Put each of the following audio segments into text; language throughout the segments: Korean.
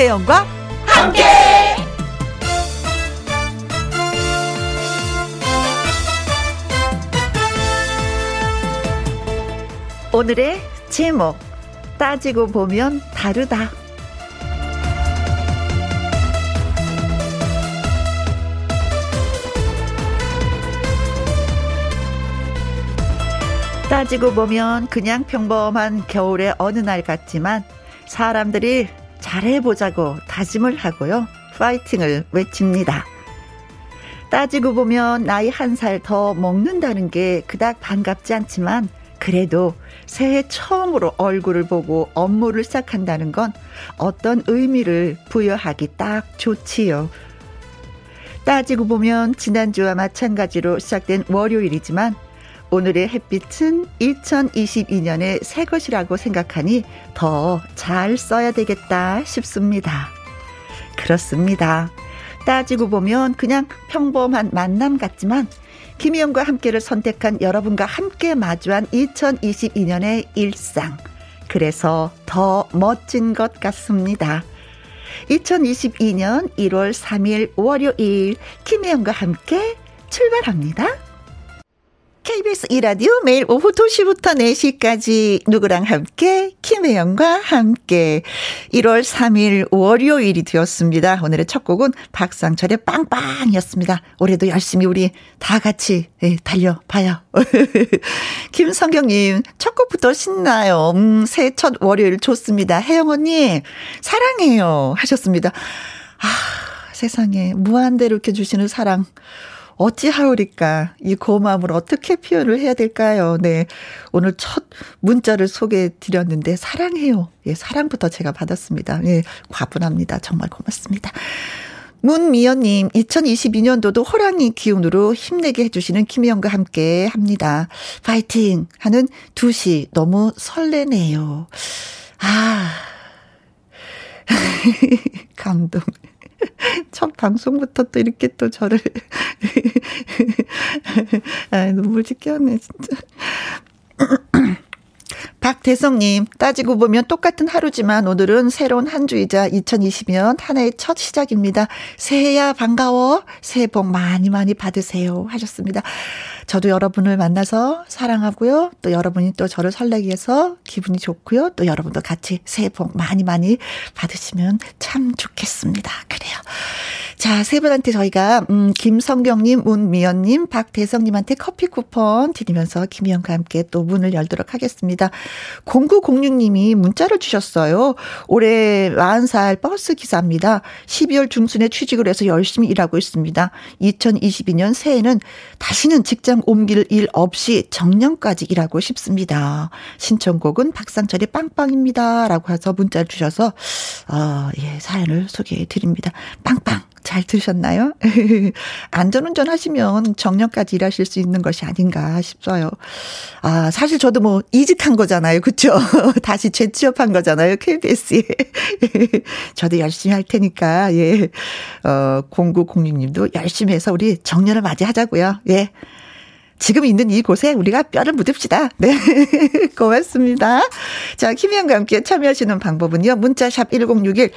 김혜영과 함께. 오늘의 제목 따지고 보면 다르다. 따지고 보면 그냥 평범한 겨울의 어느 날 같지만 사람들이 잘해보자고 다짐을 하고요. 파이팅을 외칩니다. 따지고 보면 나이 한 살 더 먹는다는 게 그닥 반갑지 않지만 그래도 새해 처음으로 얼굴을 보고 업무를 시작한다는 건 어떤 의미를 부여하기 딱 좋지요. 따지고 보면 지난주와 마찬가지로 시작된 월요일이지만 오늘의 햇빛은 2022년의 새 것이라고 생각하니 더 잘 써야 되겠다 싶습니다. 그렇습니다. 따지고 보면 그냥 평범한 만남 같지만 김희영과 함께를 선택한 여러분과 함께 마주한 2022년의 일상. 그래서 더 멋진 것 같습니다. 2022년 1월 3일 월요일 김혜영과 함께 출발합니다. KBS 이라디오 매일 오후 2시부터 4시까지 누구랑 함께 김혜영과 함께 1월 3일 월요일이 되었습니다. 오늘의 첫 곡은 박상철의 빵빵이었습니다. 올해도 열심히 우리 다 같이 네, 달려봐요. 김성경님 첫 곡부터 신나요. 음, 새해 첫 월요일 좋습니다. 혜영 언니 사랑해요 하셨습니다. 아 세상에 무한대로 이렇게 주시는 사랑 어찌하오리까? 이 고마움을 어떻게 표현을 해야 될까요? 네. 오늘 첫 문자를 소개해 드렸는데, 사랑해요. 예, 사랑부터 제가 받았습니다. 예, 과분합니다. 정말 고맙습니다. 문미연님, 2022년도도 호랑이 기운으로 힘내게 해주시는 김희영과 함께 합니다. 파이팅! 하는 2시 너무 설레네요. 아. 감동. 첫 방송부터 또 이렇게 또 저를 아, 눈물 짓게 하네 진짜. 박대성님, 따지고 보면 똑같은 하루지만 오늘은 새로운 한 주이자 2020년 한 해의 첫 시작입니다. 새해야 반가워. 새해 복 많이 많이 받으세요. 하셨습니다. 저도 여러분을 만나서 사랑하고요. 또 여러분이 또 저를 설레게 해서 기분이 좋고요. 또 여러분도 같이 새해 복 많이 많이 받으시면 참 좋겠습니다. 그래요. 자, 세 분한테 저희가, 음, 김성경님, 문미연님, 박대성님한테 커피 쿠폰 드리면서 김희영과 함께 또 문을 열도록 하겠습니다. 0906님이 문자를 주셨어요. 올해 40살 버스 기사입니다. 12월 중순에 취직을 해서 열심히 일하고 있습니다. 2022년 새해는 다시는 직장 옮길 일 없이 정년까지 일하고 싶습니다. 신청곡은 박상철의 빵빵입니다. 라고 해서 문자를 주셔서, 어, 예, 사연을 소개해 드립니다. 빵빵. 잘 들으셨나요? 안전운전 하시면 정년까지 일하실 수 있는 것이 아닌가 싶어요. 아, 사실 저도 뭐 이직한 거잖아요. 그쵸? 다시 재취업한 거잖아요. KBS에. 저도 열심히 할 테니까, 예. 어, 0906님도 열심히 해서 우리 정년을 맞이하자고요. 예. 지금 있는 이곳에 우리가 뼈를 묻읍시다. 네. 고맙습니다. 자, 김희영과 함께 참여하시는 방법은요. 문자샵 1061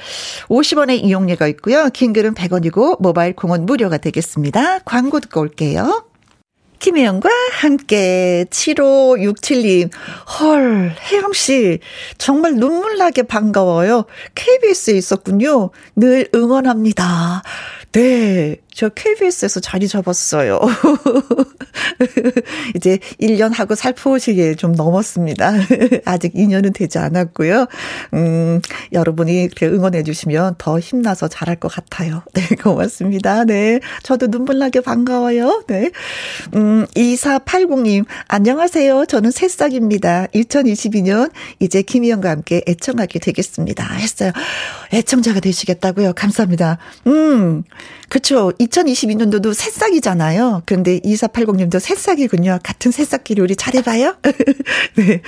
50원의 이용료가 있고요. 킹글은 100원이고 모바일 공은 무료가 되겠습니다. 광고 듣고 올게요. 김혜영과 함께 7567님. 헐, 혜영씨 정말 눈물나게 반가워요. KBS에 있었군요. 늘 응원합니다. 네. 저 KBS에서 자리 잡았어요. 이제 1년 하고 살포시기에 좀 넘었습니다. 아직 2년은 되지 않았고요. 음, 여러분이 응원해 주시면 더 힘나서 잘할 것 같아요. 네, 고맙습니다. 네. 저도 눈물나게 반가워요. 네. 음, 2480님, 안녕하세요. 저는 새싹입니다. 2022년 이제 김희영과 함께 애청하게 되겠습니다. 했어요. 애청자가 되시겠다고요. 감사합니다. 음, 그렇죠. 2022년도도 새싹이잖아요. 그런데 2480님도 새싹이군요. 같은 새싹끼리 우리 잘해봐요. 네.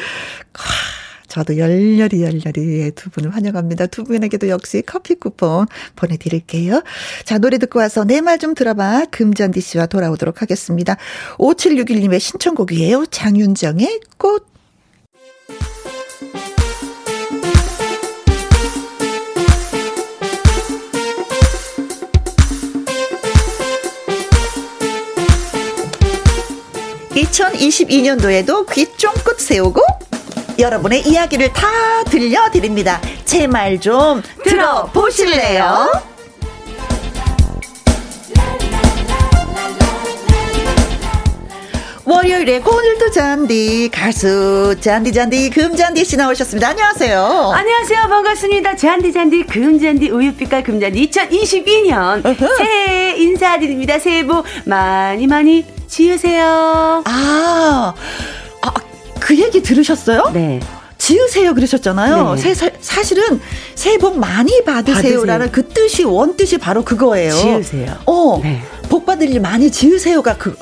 저도 열렬히 열렬히 두 분을 환영합니다. 두 분에게도 역시 커피 쿠폰 보내드릴게요. 자, 노래 듣고 와서 내 말 좀 들어봐. 금잔디 씨와 돌아오도록 하겠습니다. 5761님의 신청곡이에요. 장윤정의 꽃. 2022년도에도 귀 쫑긋 세우고 여러분의 이야기를 다 들려드립니다. 제 말 좀 들어보실래요? 월요일에 오늘도 잔디 가수 잔디 잔디 금잔디 씨 나오셨습니다. 안녕하세요. 안녕하세요. 반갑습니다. 잔디 잔디 금잔디 우유빛깔 금잔디 2022년 새해 인사드립니다. 새해 복 많이 많이 지으세요. 아, 아, 그 얘기 들으셨어요? 네. 지으세요 그러셨잖아요. 네. 새, 사, 사실은 새해 복 많이 받으세요라는 받으세요. 그 뜻이 원 뜻이 바로 그거예요. 지으세요. 어, 네. 복 받을 일 많이 지으세요가 그.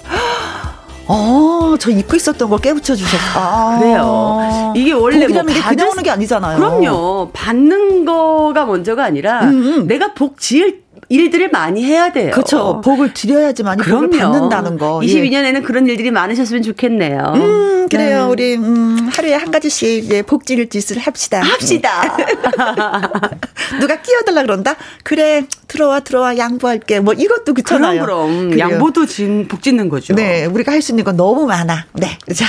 어, 저 잊고 있었던 걸 깨우쳐 주셨어. 아, 그래요. 이게 원래 뭐게 그냥 받을 오는 게 아니잖아요. 그럼요. 받는 거가 먼저가 아니라 음, 음. 내가 복 지을 일들을 많이 해야 돼요. 그렇죠. 복을 드려야지만 복을 그럼요. 받는다는 거. 예. 22년에는 그런 일들이 많으셨으면 좋겠네요. 음, 그래요. 네. 우리 음, 하루에 한 가지씩 이제 복지를 짓을 합시다. 합시다. 누가 끼어달라 그런다? 그래, 들어와, 들어와, 양보할게. 뭐 이것도 그럼 그렇잖아요. 그럼 그래요. 양보도 지금 복 짓는 거죠. 네, 우리가 할 수 있는 건 너무 많아. 네. 자,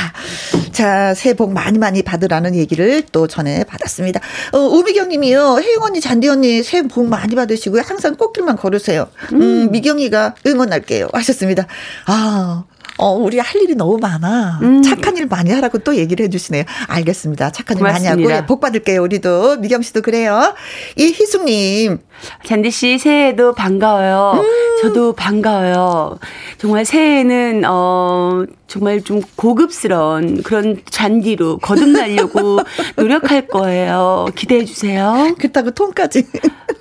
자, 새해 복 많이 많이 받으라는 얘기를 또 전해 받았습니다. 어, 우미경 님이요. 혜영 언니, 잔디 언니, 새해 복 많이 받으시고요. 항상 꽃길 만 걸으세요. 음, 미경이가 응원할게요. 하셨습니다. 아, 어, 우리 할 일이 너무 많아. 음. 착한 일 많이 하라고 또 얘기를 해주시네요. 알겠습니다. 착한 일 많이 고맙습니다. 하고, 복 받을게요. 우리도. 미경 씨도 그래요. 이희숙님. 잔디 씨 새해도 반가워요. 음. 저도 반가워요. 정말 새해에는 어 정말 좀 고급스러운 그런 잔디로 거듭나려고 노력할 거예요. 기대해 주세요. 그렇다고 톤까지.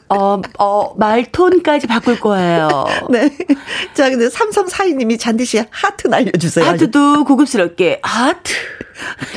어, 어, 말톤까지 바꿀 거예요. 네. 자, 근데 3342님이 잔디 씨 하트 날려주세요. 하트도 고급스럽게 하트.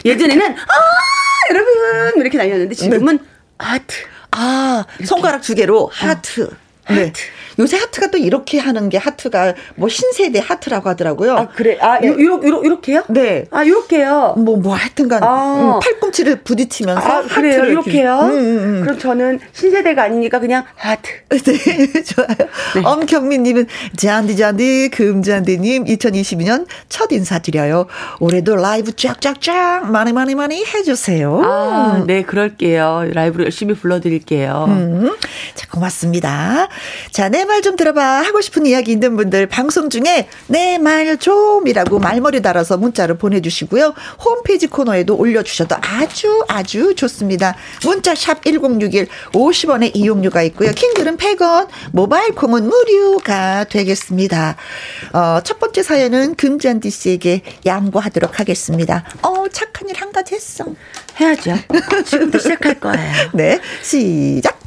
예전에는 아 여러분 이렇게 날렸는데 지금은 하트. 아, 손가락 두 개로 하트. 네. 요새 하트가 또 이렇게 하는 게 하트가 뭐 신세대 하트라고 하더라고요. 아 그래 아 네. 요, 요, 요, 요렇게요? 네. 아 요렇게요. 뭐, 뭐, 하여튼간, 아. 음, 팔꿈치를 부딪히면서. 아, 그래요? 이렇게요? 음, 음, 음. 그럼 저는 신세대가 아니니까 그냥 하트. 네, 좋아요. 엄경민님은 잔디 잔디 금잔디님 2022년 첫 인사드려요. 올해도 라이브 쫙쫙쫙 많이 많이 많이 해주세요. 아, 네, 그럴게요. 라이브로 열심히 불러드릴게요. 음, 자, 고맙습니다. 자, 내말 좀 들어봐. 하고 싶은 이야기 있는 분들 방송 중에 내 말 좀이라고 말머리 달아서 문자를 보내주시고요. 홈페이지 코너에도 올려주셔도 아주 아주 좋습니다. 문자 샵 1061, 50원의 이용료가 있고요. 킹글은 100원, 모바일 콩은 무료가 되겠습니다. 어, 첫 번째 사연은 금잔디 씨에게 양보하도록 하겠습니다. 어, 착한 일 한 가지 했어. 해야죠. 지금부터 시작할 거예요. 네, 시작.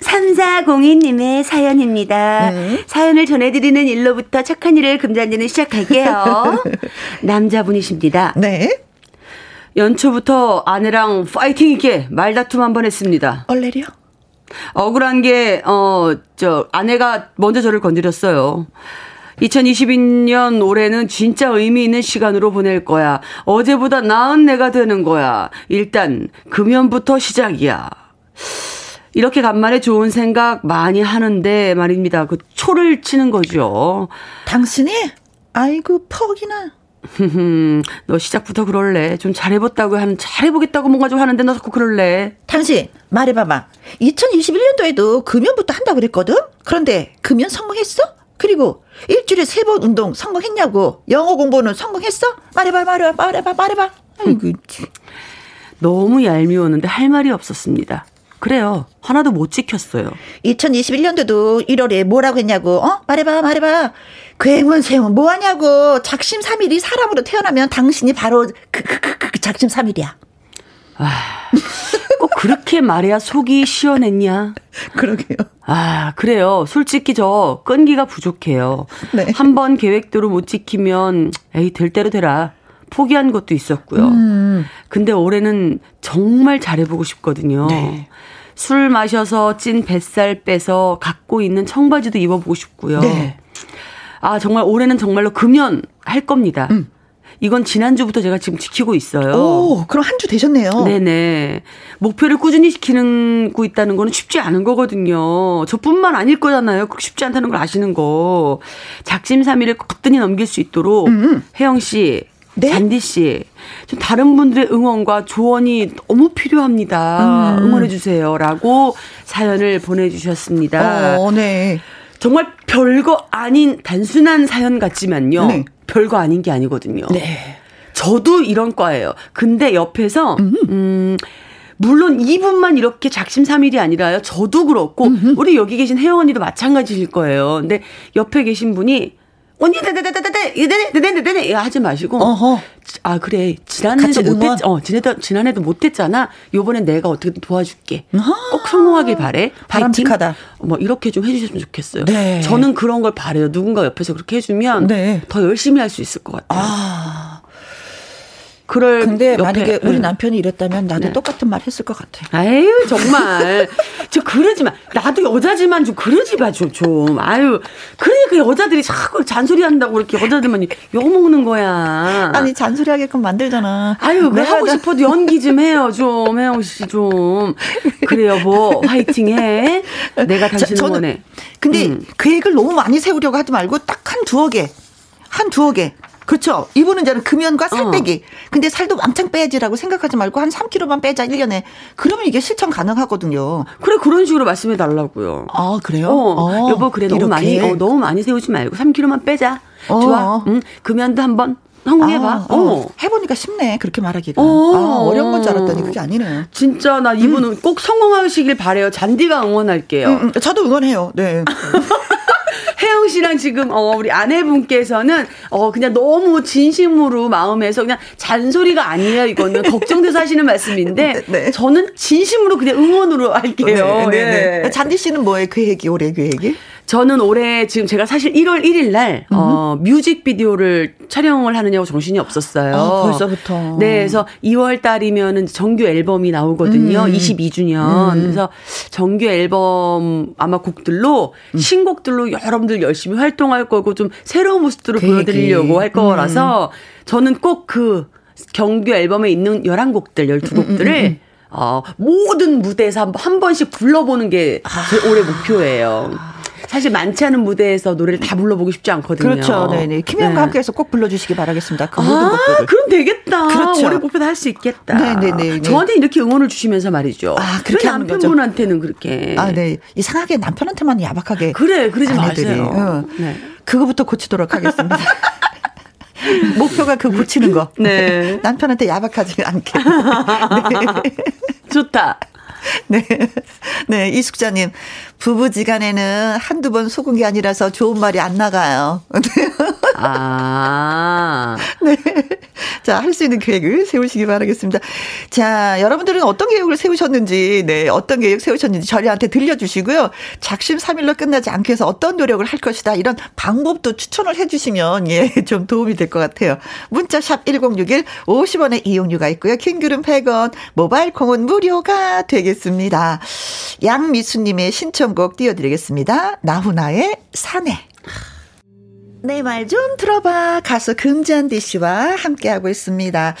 3402님의 사연입니다. 사연을 전해드리는 일로부터 착한 일을 금잔디는 시작할게요. 남자분이십니다. 네. 연초부터 아내랑 파이팅 있게 말다툼 한 번 했습니다. 얼레리요? 억울한 게, 어, 저, 아내가 먼저 저를 건드렸어요. 2022년 올해는 진짜 의미 있는 시간으로 보낼 거야. 어제보다 나은 내가 되는 거야. 일단, 금연부터 시작이야. 이렇게 간만에 좋은 생각 많이 하는데 말입니다. 그 초를 치는 거죠. 당신이? 아이고, 퍽이나. 너 시작부터 그럴래. 좀 잘해봤다고 하는, 잘해보겠다고 뭔가 좀 하는데 너 자꾸 그럴래. 당신, 말해봐봐. 2021년도에도 금연부터 한다고 그랬거든? 그런데 금연 성공했어? 그리고 일주일에 세 번 운동 성공했냐고. 영어 공부는 성공했어? 말해봐, 말해봐, 말해봐, 말해봐. 아이고, 참. 너무 얄미웠는데 할 말이 없었습니다. 그래요. 하나도 못 지켰어요. 2021년도도 1월에 뭐라고 했냐고. 어? 말해봐, 말해봐. 괴문 세운 뭐 하냐고. 작심 삼일이 사람으로 태어나면 당신이 바로 그, 그, 그, 그, 그 작심 삼일이야. 꼭 그렇게 말해야 속이 시원했냐? 그러게요. 아, 그래요. 솔직히 저 끈기가 부족해요. 네. 한번 계획대로 못 지키면 에이 될 대로 되라. 포기한 것도 있었고요. 음. 근데 올해는 정말 잘해보고 싶거든요. 네. 술 마셔서 찐 뱃살 빼서 갖고 있는 청바지도 입어보고 싶고요. 네. 아, 정말 올해는 정말로 금연 할 겁니다. 이건 지난주부터 제가 지금 지키고 있어요. 음. 오, 그럼 한 주 되셨네요. 네네. 목표를 꾸준히 지키는 고 있다는 거는 쉽지 않은 거거든요. 저뿐만 아닐 거잖아요. 쉽지 않다는 걸 아시는 거. 작심삼일을 거뜬히 넘길 수 있도록 혜영 씨 네? 잔디 씨, 좀 다른 분들의 응원과 조언이 너무 필요합니다. 음. 응원해 주세요라고 사연을 보내주셨습니다. 어, 네. 정말 별거 아닌 단순한 사연 같지만요. 네. 별거 아닌 게 아니거든요. 네. 저도 이런 과예요. 근데 옆에서 음, 음 물론 이분만 이렇게 작심삼일이 아니라요. 저도 그렇고 음흠. 우리 여기 계신 혜영 언니도 마찬가지일 거예요. 근데 옆에 계신 분이 언니 네네네네네 네네네네네 하지 마시고 어허. 아 그래 지난해도 못했 어 지난해도 지난해도 못했잖아 요번엔 내가 어떻게든 도와줄게 어허. 꼭 성공하길 바래 바람직하다 뭐 이렇게 좀 해주셨으면 좋겠어요 네. 저는 그런 걸 바래요 누군가 옆에서 그렇게 해주면 네. 더 열심히 할 수 있을 것 같아요 아. 그럴 근데 옆에, 만약에 우리 네. 남편이 이랬다면 나도 네. 똑같은 말 했을 것 같아. 아유 정말 저 그러지 마. 나도 여자지만 좀 그러지 마좀 좀. 아유 그러니까 여자들이 자꾸 잔소리 한다고 이렇게 여자들만 욕 먹는 거야. 아니 잔소리 하게끔 만들잖아. 아유 왜 하고 싶어도 연기 좀 해요 좀 혜영 씨 좀. 그래 여보 화이팅해. 내가 당신을 원해. 근데 음. 계획을 너무 많이 세우려고 하지 말고 딱 한 두어 개. 한 두어 개. 그렇죠. 이분은 저는 금연과 살 어. 빼기. 근데 살도 왕창 빼야지라고 생각하지 말고 한 3kg만 빼자 1년에. 그러면 이게 실천 가능하거든요. 그래 그런 식으로 말씀해 달라고요. 아, 그래요? 어. 어. 여보 그래 너무 많이 어, 너무 많이 세우지 말고 3kg만 빼자. 어. 좋아. 응. 금연도 한번 성공해봐. 아, 어. 어. 해보니까 쉽네. 그렇게 말하기가. 어. 아, 어려운 건 줄 알았더니 그게 아니네. 진짜 나 이분은 음. 꼭 성공하시길 바래요. 잔디가 응원할게요. 음, 음. 저도 응원해요. 네. 혜영 씨랑 지금 어 우리 아내분께서는 어 그냥 너무 진심으로 마음에서 그냥 잔소리가 아니에요. 이거는 걱정돼서 하시는 말씀인데 네, 네. 저는 진심으로 그냥 응원으로 할게요. 네, 네, 네. 네. 잔디 씨는 뭐예요? 계획이 올해 계획이? 저는 올해 지금 제가 사실 1월 1일 날, 어, 뮤직비디오를 촬영을 하느냐고 정신이 없었어요. 아, 벌써부터. 네, 그래서 2월 달이면은 정규 앨범이 나오거든요. 음. 22주년. 음. 그래서 정규 앨범 아마 곡들로, 음. 신곡들로 여러분들 열심히 활동할 거고 좀 새로운 모습들을 그 보여드리려고 할 거라서 음. 저는 꼭 그 정규 앨범에 있는 11곡들, 12곡들을 음, 음, 어, 모든 무대에서 한, 번씩 불러보는 게 제 올해 목표예요. 사실 많지 않은 무대에서 노래를 다 불러보고 싶지 않거든요. 그렇죠. 네네. 김혜영과 네. 함께해서 꼭 불러주시기 바라겠습니다. 그 모든 아, 것들을. 그럼 되겠다. 그렇죠. 올해 목표도 할 수 있겠다. 네네네. 저한테 이렇게 응원을 주시면서 말이죠. 아, 그렇게 남편분한테는 그렇게. 아, 네. 이상하게 남편한테만 야박하게. 그래, 그러지 마세요. 어. 네. 그거부터 고치도록 하겠습니다. 목표가 그 고치는 거. 네. 남편한테 야박하지 않게. 네. 좋다. 네. 네, 이숙자님. 부부지간에는 한두 번 속은 게 아니라서 좋은 말이 안 나가요. 아. 네. 자, 할 수 있는 계획을 세우시기 바라겠습니다. 자, 여러분들은 어떤 계획을 세우셨는지, 네, 어떤 계획 세우셨는지 저희한테 들려주시고요. 작심 삼일로 끝나지 않게 해서 어떤 노력을 할 것이다. 이런 방법도 추천을 해주시면, 예, 좀 도움이 될 것 같아요. 문자샵 1061, 50원의 이용료가 있고요. 킹그룹 100원, 모바일 콩은 무료가 되겠습니다. 양미수님의 신청곡 띄워드리겠습니다. 나훈아의 사내. 내 말 좀 들어봐. 가수 금잔디 씨와 함께하고 있습니다.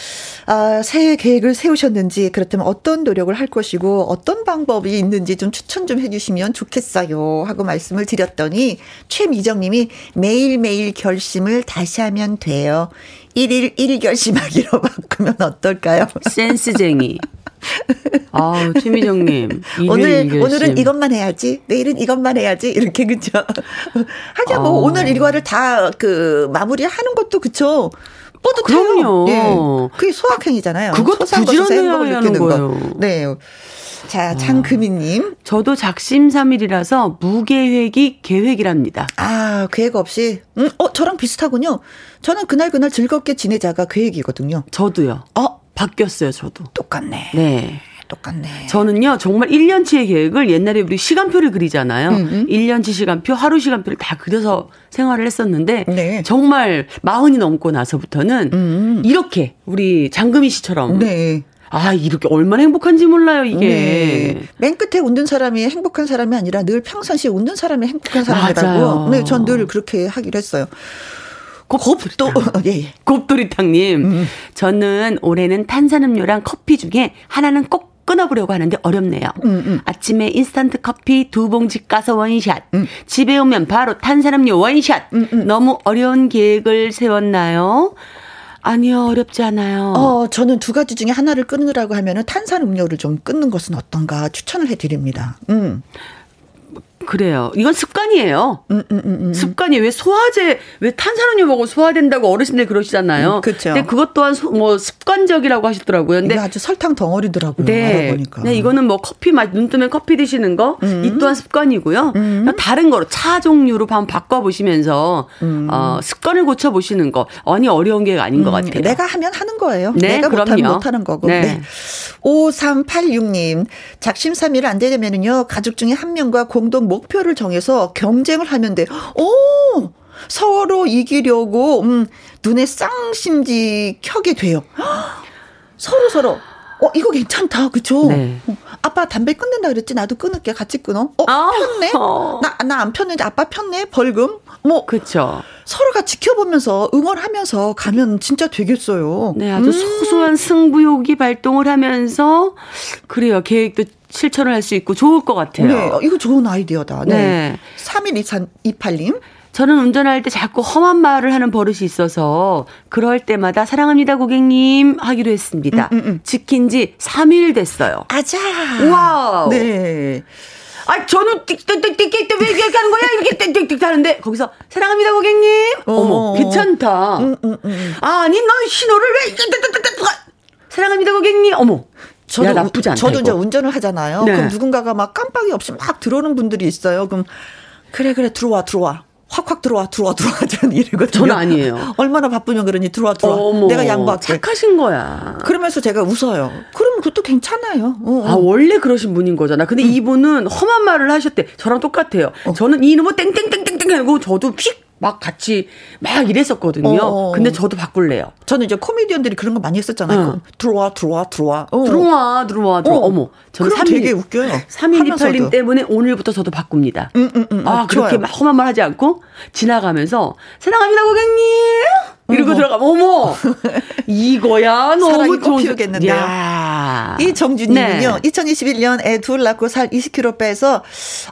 아, 새해 계획을 세우셨는지, 그렇다면 어떤 노력을 할 것이고, 어떤 방법이 있는지 좀 추천 좀 해주시면 좋겠어요. 하고 말씀을 드렸더니, 최미정 님이 매일매일 결심을 다시 하면 돼요. 1일 1일 결심하기로 바꾸면 어떨까요? 센스쟁이. 아, 최미정님. 오늘, 오늘은 이것만 해야지. 내일은 이것만 해야지. 이렇게, 그죠? 하긴 뭐, 아. 오늘 일과를 다 그, 마무리 하는 것도, 그쵸? 뿌듯해요. 그럼요. 예. 그게 소확행이잖아요. 그것도 부지런해야 하는 거예요. 거. 네. 자, 장금희님. 아, 저도 작심삼일이라서 무계획이 계획이랍니다. 아, 계획 없이? 음, 어, 저랑 비슷하군요. 저는 그날 그날 즐겁게 지내자가 계획이거든요. 저도요. 어, 바뀌었어요, 저도. 똑같네. 네. 똑같네. 저는요, 정말 1년치의 계획을 옛날에 우리 시간표를 그리잖아요. 음음. 1년치 시간표, 하루 시간표를 다 그려서 생활을 했었는데, 네. 정말 마흔이 넘고 나서부터는 음 이렇게 우리 장금희 씨처럼. 네. 아, 이렇게 얼마나 행복한지 몰라요, 이게. 네. 맨 끝에 웃는 사람이 행복한 사람이 아니라 늘 평상시에 웃는 사람이 행복한 사람이라고. 네, 전 늘 그렇게 하기로 했어요. 곱도 예, 예. 곱돌이탕님. 음. 저는 올해는 탄산음료랑 커피 중에 하나는 꼭 끊어보려고 하는데 어렵네요. 음, 음. 아침에 인스턴트 커피 두 봉지 까서 원샷. 음. 집에 오면 바로 탄산음료 원샷. 음, 음. 너무 어려운 계획을 세웠나요? 아니요, 어렵지 않아요. 어, 저는 두 가지 중에 하나를 끊으라고 하면은 탄산 음료를 좀 끊는 것은 어떤가 추천을 해 드립니다. 음. 그래요. 이건 습관이에요. 음, 음, 음, 음. 습관이 왜 소화제 왜 탄산음료 먹으면 소화된다고 어르신들 그러시잖아요. 음, 그렇죠. 근데 그것 또한 소, 뭐 습관적이라고 하시더라고요. 근데 아주 설탕 덩어리더라고요. 네. 알아보니까. 네, 이거는 뭐 커피 맛, 눈 뜨면 커피 드시는 거, 음. 이 또한 습관이고요. 다른 거로 차 종류로 한번 바꿔 보시면서 어, 습관을 고쳐 보시는 거. 아니 어려운 게 아닌 것 같아요. 내가 하면 하는 거예요. 네, 내가 못하면 못하는 거고. 네. 네. 5386님 작심삼일 안 되려면은요 가족 중에 한 명과 공동 목 표를 정해서 경쟁을 하면 돼. 오! 서로 이기려고, 음, 눈에 쌍심지 켜게 돼요. 서로 서로. 어, 이거 괜찮다. 그쵸? 네. 어, 아빠 담배 끊는다 그랬지? 나도 끊을게. 같이 끊어. 어, 아, 폈네? 나, 나 안 폈는데 아빠 폈네? 벌금? 뭐. 그쵸. 서로가 지켜보면서 응원하면서 가면 진짜 되겠어요. 네, 아주 음. 소소한 승부욕이 발동을 하면서, 그래요. 계획도 실천을 할 수 있고 좋을 것 같아요. 네, 이거 좋은 아이디어다. 네. 네. 3128님. 저는 운전할 때 자꾸 험한 말을 하는 버릇이 있어서 그럴 때마다 사랑합니다 고객님 하기로 했습니다. 음, 음, 음. 지킨 지 3일 됐어요. 아자. 와우. 네. 아, 저는 띡띡띡띡 왜 이렇게 하는 거야? 이렇게 띡띡띡 하는데 거기서 사랑합니다 고객님. 어. 어머, 괜찮다. 음, 음, 음. 아니, 너 신호를 왜 사랑합니다 고객님. 어머. 저도 야, 나쁘지 않다. 저도 이거. 이제 운전을 하잖아요. 네. 그럼 누군가가 막 깜빡이 없이 막 들어오는 분들이 있어요. 그럼 그래 그래 들어와 들어와. 확확 들어와 들어와 들어와 저는 이러거든요. 저는 아니에요. 얼마나 바쁘면 그러니 들어와 들어와. 어머, 내가 양보할게. 착하신 거야. 그러면서 제가 웃어요. 그러면 그것도 괜찮아요. 어, 어. 아 원래 그러신 분인 거잖아. 근데 음. 이분은 험한 말을 하셨대. 저랑 똑같아요. 어. 저는 이놈의 땡땡땡땡땡 하고 저도 픽 막 같이 막 이랬었거든요. 어. 근데 저도 바꿀래요. 저는 이제 코미디언들이 그런 거 많이 했었잖아요. 어. 들어와, 들어와, 들어와. 어. 들어와, 들어와, 들어와. 어. 머 저는 3 되게 웃겨요. 3128님 때문에 오늘부터 저도 바꿉니다. 음, 음, 음. 아, 아 그렇게 막 험한 말 하지 않고 지나가면서 사랑합니다, 고객님! 이러고 들어가면 어머 이거야 너무 좋겠는데 이 정준님은요 네. 2021년 애 둘 낳고 살 20kg 빼서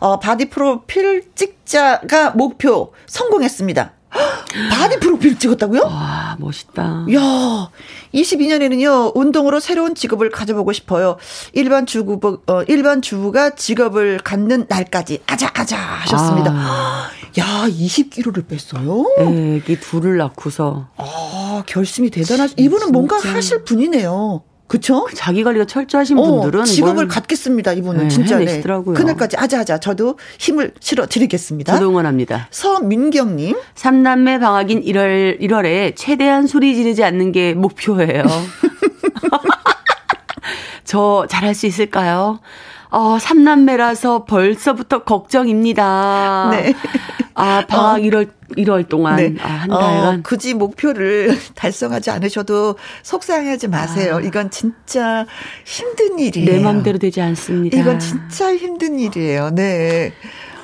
어, 바디 프로필 찍자가 목표 성공했습니다. 바디 프로필 찍었다고요? 와, 멋있다. 야, 22년에는요, 운동으로 새로운 직업을 가져보고 싶어요. 일반 주부, 어, 일반 주부가 직업을 갖는 날까지 아자 아자 하셨습니다. 아. 야, 20kg를 뺐어요? 애기 둘을 낳고서. 아, 결심이 대단하시, 이분은 뭔가 하실 분이네요. 그쵸? 그 자기 관리가 철저하신 어, 분들은 직업을 갖겠습니다. 이분은 네, 진짜 네. 그날까지 아자아자 저도 힘을 실어 드리겠습니다. 저도 응원합니다. 서민경님. 삼남매 방학인 1월 1월에 최대한 소리 지르지 않는 게 목표예요. 저 잘할 수 있을까요? 어, 삼남매라서 벌써부터 걱정입니다. 네. 아, 방학 어. 1월 1월 동안 네. 아, 한 달간 어, 굳이 목표를 달성하지 않으셔도 속상해하지 마세요. 아. 이건 진짜 힘든 일이에요. 내 마음대로 되지 않습니다. 이건 진짜 힘든 일이에요. 네.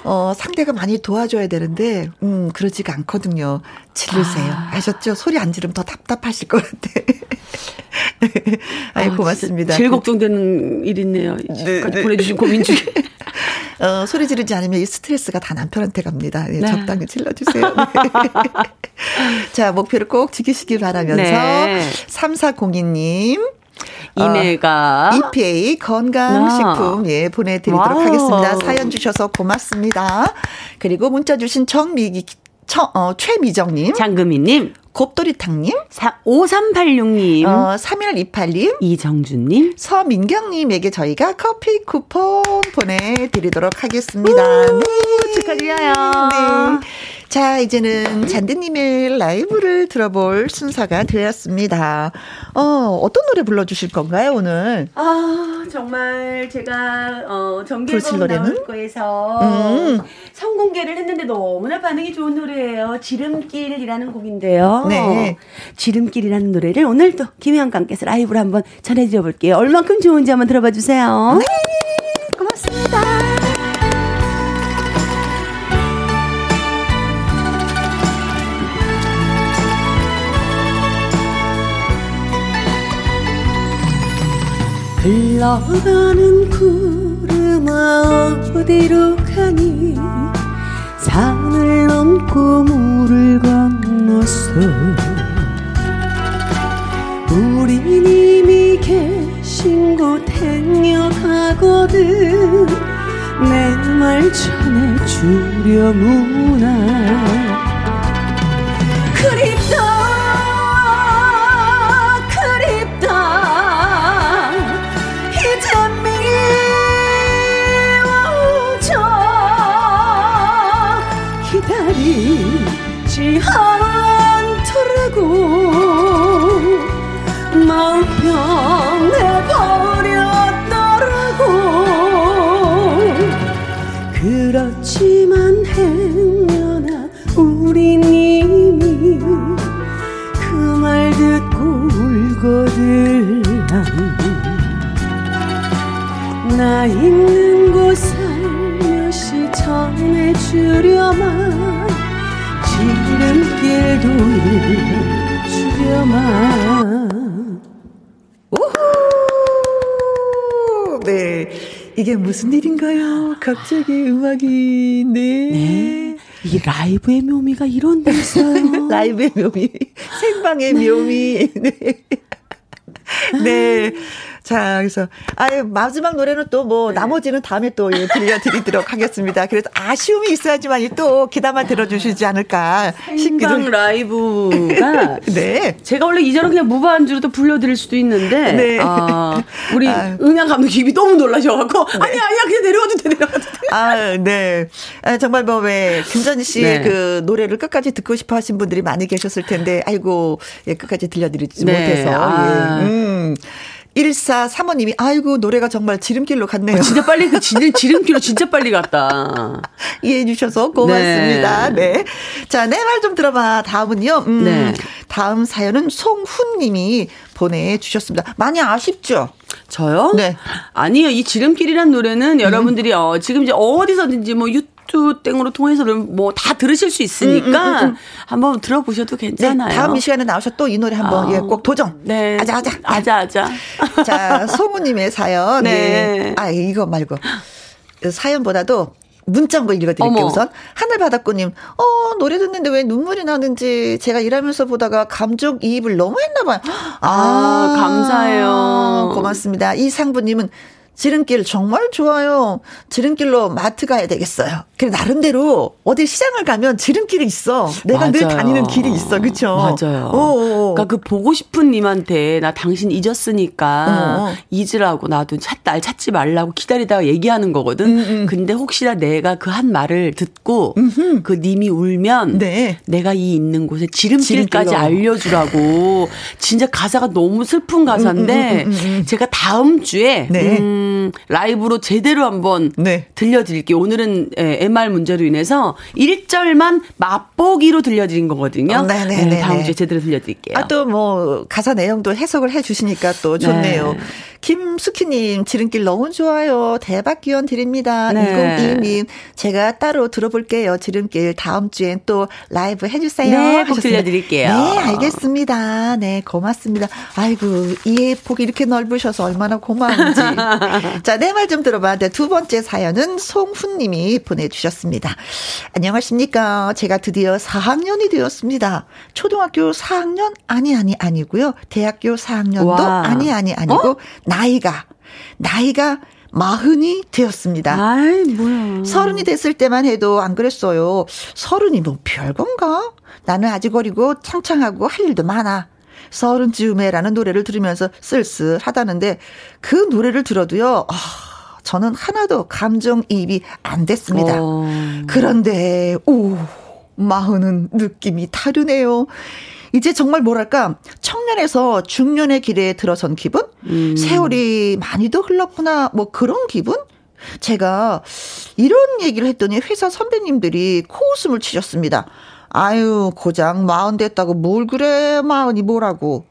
어, 상대가 많이 도와줘야 되는데, 음, 그러지가 않거든요. 지르세요. 아. 셨죠 소리 안 지르면 더 답답하실 것 같아. 아이, 아, 고맙습니다. 제일 걱정되는 일 있네요. 네, 네. 보내주신 고민 중에. 어, 소리 지르지 않으면 이 스트레스가 다 남편한테 갑니다. 네, 네. 적당히 질러주세요. 네. 자, 목표를 꼭 지키시길 바라면서, 네. 3402님. 오메가 어, EPA 건강식품 예 보내드리도록 와우. 하겠습니다. 사연 주셔서 고맙습니다. 그리고 문자 주신 정미기 처, 어, 최미정님. 장금희님. 곱돌이탕님. 5386님. 어, 3128님. 이정준님. 서민경님에게 저희가 커피 쿠폰 보내드리도록 하겠습니다. 네. 축하드려요. 네. 자, 이제는 잔드님의 라이브를 들어볼 순서가 되었습니다. 어, 어떤 노래 불러주실 건가요, 오늘? 아, 정말 제가, 어, 정규앨범 나올 거에서 음. 성공개를 했는데 너무나 반응이 좋은 노래예요. 지름길이라는 곡인데요. 네. 지름길이라는 노래를 오늘 또 김혜영감께서 라이브로 한번 전해드려 볼게요. 얼만큼 좋은지 한번 들어봐 주세요. 네. 고맙습니다. 흘러가는 구름아 어디로 가니 산을 넘고 물을 건너서 우리님이 계신 곳 행여가거든. 내 말 전해주려무나. 그립 울거든 나 있는 곳 살며시 전해주려만 지름길도 주려만 오호! 네. 이게 무슨 일인가요? 갑자기 음악이, 네. 네. 이 라이브의 묘미가 이런 데 있어요. 라이브의 묘미, 생방의 묘미. 네. 네. 자, 그래서, 아유, 마지막 노래는 또 뭐, 나머지는 다음에 또 예, 들려드리도록 하겠습니다. 그래서 아쉬움이 있어야지만 또 기다만 들어주시지 않을까 생방 싶기도. 라이브가 네. 제가 원래 이전에 그냥 무반주로도 불러드릴 수도 있는데 네. 아, 우리 아유. 응양 감독 입이 너무 놀라셔갖고 아니 아니야 그냥 내려와도 돼 내려와도 돼. 아, 네. 아, 정말 뭐, 왜, 김전희 씨의 네. 그 노래를 끝까지 듣고 싶어 하신 분들이 많이 계셨을 텐데, 아이고, 예, 끝까지 들려드리지 네. 못해서. 아. 예. 음. 1435님이, 아이고, 노래가 정말 지름길로 갔네요. 진짜 빨리 그 지름, 지름길로 진짜 빨리 갔다. 이해해 주셔서 고맙습니다. 네. 자, 내 말 좀 들어봐. 다음은요. 음, 네. 다음 사연은 송훈 님이 보내 주셨습니다. 많이 아쉽죠? 저요? 네. 아니요. 이 지름길이란 노래는 여러분들이 어, 지금 이제 어디서든지 뭐 유튜브 땡으로 통해서는 뭐다 들으실 수 있으니까 한번 들어보셔도 네. 괜찮아요. 다음 이 시간에 나오셔 또 이 노래 한번 아. 예, 꼭 도전. 네. 아자, 아자. 아자, 아자. 자, 송우님의 사연. 네. 예. 아, 이거 말고. 사연보다도 문자 한번 읽어드릴게요, 어머. 우선. 하늘바닷꽃님, 어, 노래 듣는데 왜 눈물이 나는지 제가 일하면서 보다가 감정이입을 너무 했나봐요. 아, 감사해요. 고맙습니다. 이상부님은 지름길 정말 좋아요. 지름길로 마트 가야 되겠어요. 그래 나름대로 어디 시장을 가면 지름길이 있어. 내가 늘 맞아요. 다니는 길이 있어. 그렇죠? 맞아요. 그러니까 그 보고 싶은 님한테 나 당신 잊었으니까 어. 잊으라고 나도 찾, 날 찾지 말라고 기다리다가 얘기하는 거거든. 음, 근데 혹시나 내가 그 한 말을 듣고 그 님이 울면 네. 내가 이 있는 곳에 지름길까지 지름길로. 알려주라고. 진짜 가사가 너무 슬픈 가사인데 제가 다음 주에 음, 네. 음, 라이브로 제대로 한번 네. 들려드릴게요. 오늘은 예, MR 문제로 인해서 1절만 맛보기로 들려드린 거거든요. 어, 네네네네. 예, 다음 주에 제대로 들려드릴게요. 아, 또 뭐, 가사 내용도 해석을 해 주시니까 또 좋네요. 네. 김수키님, 지름길 너무 좋아요. 대박 기원 드립니다. 네. 2022님, 제가 따로 들어볼게요. 지름길 다음 주엔 또 라이브 해주세요. 네, 꼭. 들려드릴게요. 네, 알겠습니다. 네, 고맙습니다. 아이고, 이해 폭이 이렇게 넓으셔서 얼마나 고마운지. 자, 내 말 좀 들어봐. 네, 두 번째 사연은 송훈님이 보내주셨습니다. 안녕하십니까. 제가 드디어 4학년이 되었습니다. 초등학교 4학년? 아니, 아니, 아니고요. 대학교 4학년도 와. 아니, 아니, 아니고, 나이가, 나이가 마흔이 되었습니다. 아이, 뭐야. 서른이 됐을 때만 해도 안 그랬어요. 서른이 뭐 별건가? 나는 아직 어리고 창창하고 할 일도 많아. 서른쯤에라는 노래를 들으면서 쓸쓸하다는데 그 노래를 들어도요. 아, 저는 하나도 감정이입이 안 됐습니다. 어. 그런데 오 마흔은 느낌이 다르네요. 이제 정말 뭐랄까 청년에서 중년의 길에 들어선 기분? 세월이 많이도 흘렀구나 뭐 그런 기분? 제가 이런 얘기를 했더니 회사 선배님들이 코웃음을 치셨습니다. 아유 고장 마흔 됐다고 뭘 그래 마흔이 뭐라고.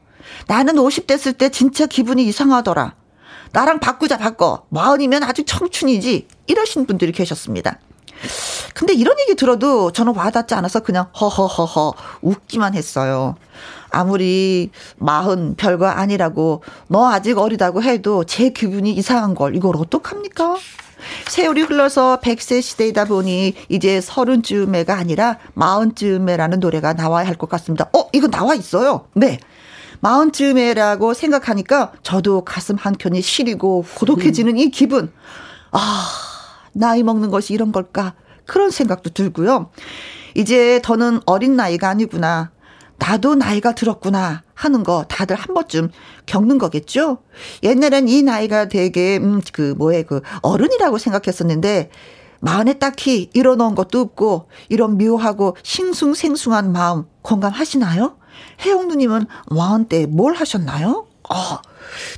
나는 50 됐을 때 진짜 기분이 이상하더라. 나랑 바꾸자 바꿔. 마흔이면 아직 청춘이지. 이러신 분들이 계셨습니다. 근데 이런 얘기 들어도 저는 와닿지 않아서 그냥 허허허허 웃기만 했어요. 아무리 마흔 별거 아니라고 너 아직 어리다고 해도 제 기분이 이상한 걸 이걸 어떡합니까? 세월이 흘러서 100세 시대이다 보니 이제 서른쯤에가 아니라 마흔쯤에라는 노래가 나와야 할 것 같습니다. 어, 이거 나와 있어요. 네. 마흔쯤에라고 생각하니까 저도 가슴 한켠이 시리고 고독해지는 이 기분. 아, 나이 먹는 것이 이런 걸까? 그런 생각도 들고요. 이제 더는 어린 나이가 아니구나. 나도 나이가 들었구나 하는 거 다들 한 번쯤 겪는 거겠죠? 옛날엔 이 나이가 되게, 음, 그, 뭐에, 그, 어른이라고 생각했었는데, 마음에 딱히 일어놓은 것도 없고, 이런 묘하고 싱숭생숭한 마음 공감하시나요? 혜영 누님은 마흔 때뭘 하셨나요? 아,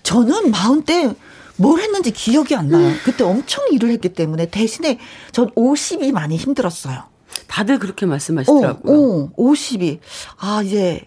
저는 마흔 때뭘 했는지 기억이 안 나요. 그때 엄청 일을 했기 때문에 대신에 전 50이 많이 힘들었어요. 다들 그렇게 말씀하시더라고요. 어, 어, 50이. 아, 이제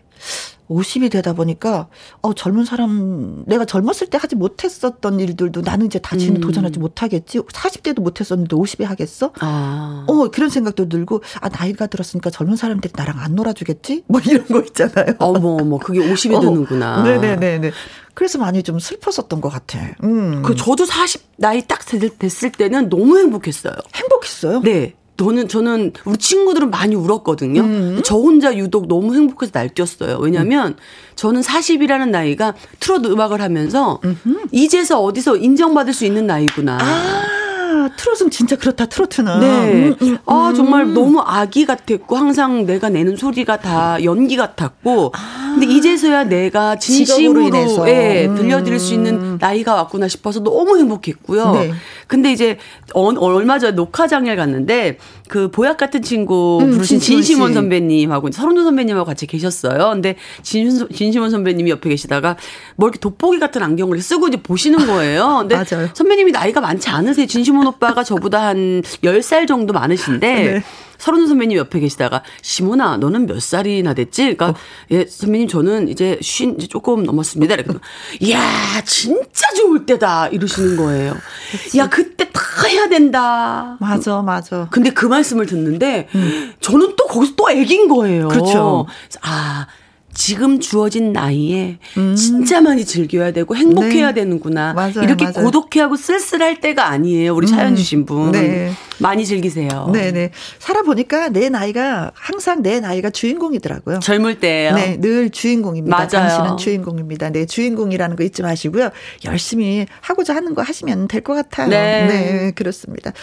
50이 되다 보니까 어 젊은 사람 내가 젊었을 때 하지 못했었던 일들도 나는 이제 다시는 음. 도전하지 못하겠지. 40대도 못했었는데 50에 하겠어? 아. 어 그런 생각도 들고 아 나이가 들었으니까 젊은 사람들이 나랑 안 놀아주겠지? 뭐 이런 거 있잖아요. 어머 어머 그게 50에 어, 드는구나. 네네네네. 그래서 많이 좀 슬펐었던 것 같아. 음. 그 저도 40 나이 딱 됐을 때는 너무 행복했어요. 행복했어요? 네. 저는 저는 우리 친구들은 많이 울었거든요. 음. 저 혼자 유독 너무 행복해서 날뛰었어요. 왜냐하면 음. 저는 40이라는 나이가 트로트 음악을 하면서 음흠. 이제서 어디서 인정받을 수 있는 나이구나. 아. 트롯은 진짜 그렇다, 트로트는. 네. 음, 음, 아, 정말 음. 너무 아기 같았고, 항상 내가 내는 소리가 다 연기 같았고, 아. 근데 이제서야 내가 진심으로, 예, 음. 들려드릴 수 있는 나이가 왔구나 싶어서 너무 행복했고요. 네. 근데 이제, 어, 얼마 전에 녹화장에 갔는데, 그 보약 같은 친구 음, 부르신 진심원 선배님하고 서른도 선배님하고 같이 계셨어요. 근데 진, 진심원 선배님이 옆에 계시다가 뭐 이렇게 돋보기 같은 안경을 쓰고 이제 보시는 거예요. 근데 맞아요. 선배님이 나이가 많지 않으세요. 진심원 오빠가 저보다 한 10살 정도 많으신데 네. 서른 선배님 옆에 계시다가 시모나 너는 몇 살이나 됐지? 그러니까 어. 예 선배님 저는 이제 쉰 이제 조금 넘었습니다. 이렇게 이야 진짜 좋을 때다 이러시는 거예요. 그치. 야 그때 다 해야 된다. 맞아 맞아. 근데 그 말씀을 듣는데 음. 저는 또 거기서 또 애긴 거예요. 그렇죠. 아 지금 주어진 나이에 음. 진짜 많이 즐겨야 되고 행복해야 네. 되는구나. 맞아요, 이렇게 맞아요. 고독해하고 쓸쓸할 때가 아니에요. 우리 음. 사연 주신 분. 네. 많이 즐기세요. 네네. 네. 살아보니까 내 나이가 항상 내 나이가 주인공이더라고요. 젊을 때예요. 네, 늘 주인공입니다. 맞아요. 당신은 주인공입니다. 네, 주인공이라는 거 잊지 마시고요. 열심히 하고자 하는 거 하시면 될 것 같아요. 네. 네, 그렇습니다.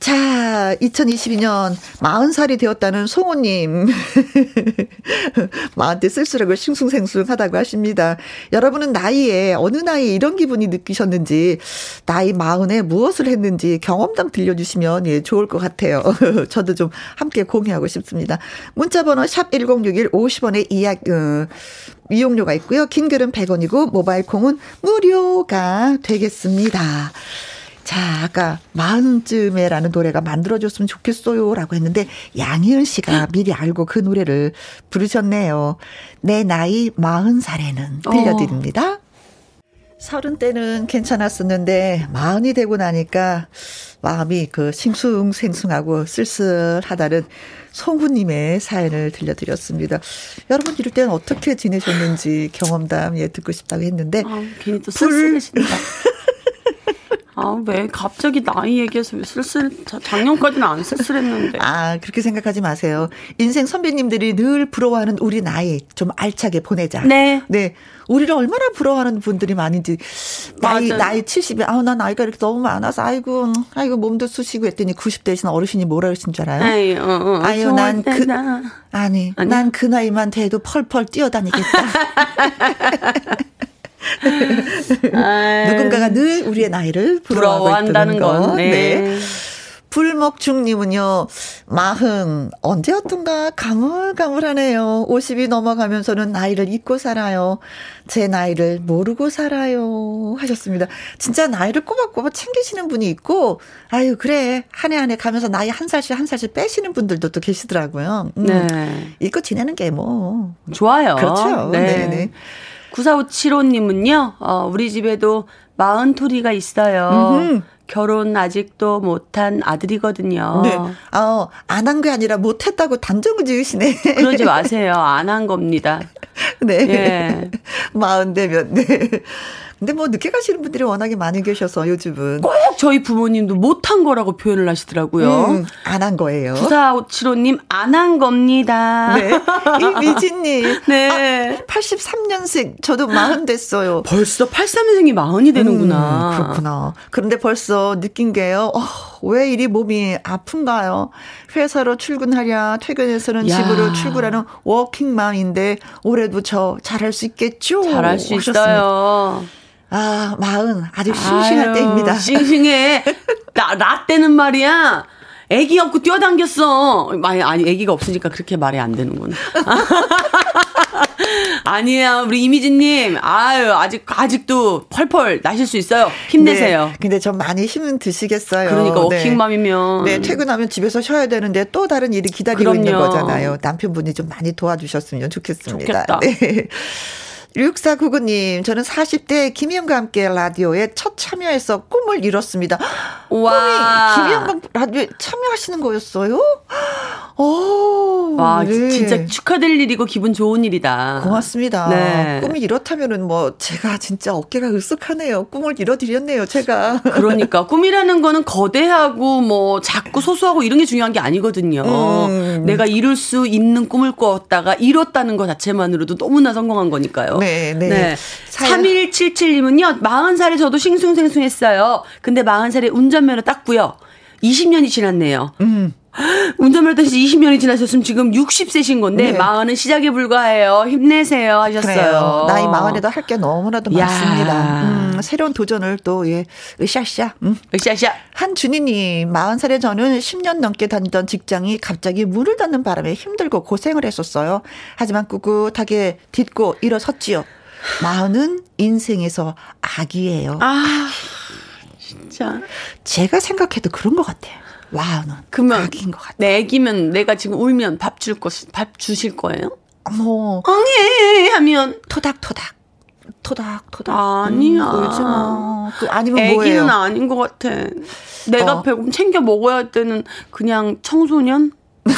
자, 2022년 40살이 되었다는 송호님. 마흔 때 쓸쓸하고 싱숭생숭하다고 하십니다. 여러분은 나이에, 어느 나이에 이런 기분이 느끼셨는지, 나이 마흔에 무엇을 했는지 경험담 들려주시면 예, 좋을 것 같아요. 저도 좀 함께 공유하고 싶습니다. 문자번호 샵 1061 50원의 이약, 어, 이용료가 있고요. 긴 글은 100원이고, 모바일 콩은 무료가 되겠습니다. 자, 아까 마흔쯤에라는 노래가 만들어줬으면 좋겠어요. 라고 했는데, 양희은 씨가 미리 알고 그 노래를 부르셨네요. 내 나이 마흔 살에는 들려드립니다. 어. 서른 때는 괜찮았었는데, 마흔이 되고 나니까 마음이 그 싱숭생숭하고 쓸쓸하다는 송구님의 사연을 들려드렸습니다. 여러분 이럴 때는 어떻게 지내셨는지 경험담 예 듣고 싶다고 했는데 아, 괜히 또 쓸쓸해진다. 아, 왜 갑자기 나이 얘기해서 쓸쓸, 작년까지는 안 쓸쓸했는데. 아, 그렇게 생각하지 마세요. 인생 선배님들이 늘 부러워하는 우리 나이 좀 알차게 보내자. 네. 네. 우리를 얼마나 부러워하는 분들이 많은지. 나이, 맞아요. 나이 70에, 아우, 나 나이가 이렇게 너무 많아서, 아이고, 아이고, 몸도 쑤시고 했더니 90대신 어르신이 뭐라 그러신 줄 알아요? 아유, 어, 어, 아유, 난 그, 아니, 난 그 나이만 돼도 펄펄 뛰어다니겠다. 누군가가 늘 우리의 나이를 부러워한다는 건. 네. 네. 불먹중님은요, 마흔, 언제였던가 가물가물하네요. 50이 넘어가면서는 나이를 잊고 살아요. 제 나이를 모르고 살아요. 하셨습니다. 진짜 나이를 꼬박꼬박 챙기시는 분이 있고, 아유, 그래. 한 해 한 해 가면서 나이 한 살씩 한 살씩 빼시는 분들도 또 계시더라고요. 음, 네. 잊고 지내는 게 뭐. 좋아요. 그렇죠. 네. 네네. 네. 9457호님은요, 어, 우리 집에도 마흔 토리가 있어요. 음흠. 결혼 아직도 못한 아들이거든요. 네. 어, 안 한 게 아니라 못했다고 단정을 지으시네. 그러지 마세요. 안 한 겁니다. 네. 예. 마흔 되면, 네. 근데 뭐 늦게 가시는 분들이 워낙에 많이 계셔서 요즘은 꼭 저희 부모님도 못한 거라고 표현을 하시더라고요. 음, 안한 거예요. 9475님 안 한 겁니다. 네. 이미진님. 네. 아, 83년생. 저도 마흔 됐어요. 벌써 83년생이 마흔이 되는구나. 음, 그렇구나. 그런데 벌써 느낀 게요. 어, 왜 이리 몸이 아픈가요? 회사로 출근하랴, 퇴근해서는 야. 집으로 출근하는 워킹맘인데 올해도 저 잘할 수 있겠죠? 잘할 수 하셨습니다. 있어요. 아, 마흔. 아주 싱싱할 아유, 때입니다. 싱싱해. 나, 나 때는 말이야. 애기 없고 뛰어당겼어. 아니, 아니, 애기가 없으니까 그렇게 말이 안 되는구나. 아니야, 우리 이미진님. 아유, 아직, 아직도 펄펄 나실 수 있어요. 힘내세요. 네, 근데 좀 많이 힘은 드시겠어요. 그러니까 네. 워킹맘이면. 네, 퇴근하면 집에서 쉬어야 되는데 또 다른 일이 기다리고 그럼요. 있는 거잖아요. 남편분이 좀 많이 도와주셨으면 좋겠습니다. 좋겠다. 네. 6499님, 저는 40대 김희영과 함께 라디오에 첫 참여해서 꿈을 이뤘습니다. 와. 꿈이 김희영과 라디오에 참여하시는 거였어요? 오, 와, 네. 진짜 축하될 일이고 기분 좋은 일이다. 고맙습니다. 네. 꿈이 이렇다면은 뭐 제가 진짜 어깨가 으쓱하네요. 꿈을 이뤄드렸네요, 제가. 그러니까 꿈이라는 거는 거대하고 뭐 작고 소소하고 이런 게 중요한 게 아니거든요. 음. 내가 이룰 수 있는 꿈을 꿨다가 이뤘다는 것 자체만으로도 너무나 성공한 거니까요. 네, 네. 사연- 3177님은요. 40살에 저도 싱숭생숭했어요. 근데 40살에 운전면허 땄고요. 20년이 지났네요. 음. 운전면허 따시 20년이 지나셨으면 지금 60세신 건데 네. 마흔은 시작에 불과해요. 힘내세요 하셨어요. 그래요. 나이 마흔에도 할 게 너무나도 야. 많습니다. 음, 새로운 도전을 또, 예, 으쌰으쌰. 음. 으쌰으쌰. 한준희님, 40살에 저는 10년 넘게 다니던 직장이 갑자기 문을 닫는 바람에 힘들고 고생을 했었어요. 하지만 꿋꿋하게 딛고 일어섰지요. 마흔은 인생에서 악이에요. 아, 진짜. 제가 생각해도 그런 것 같아요. 마흔은. 그러면 악인 것 같아요. 내 애기면 내가 지금 울면 밥줄 것, 밥 주실 거예요? 뭐, 엉해 하면 토닥토닥. 토닥토닥. 아니야. 음, 울지 마. 그, 아니면 애기는 뭐예요? 아닌 것 같아. 내가 어. 배고픔 챙겨 먹어야 할 때는 그냥 청소년?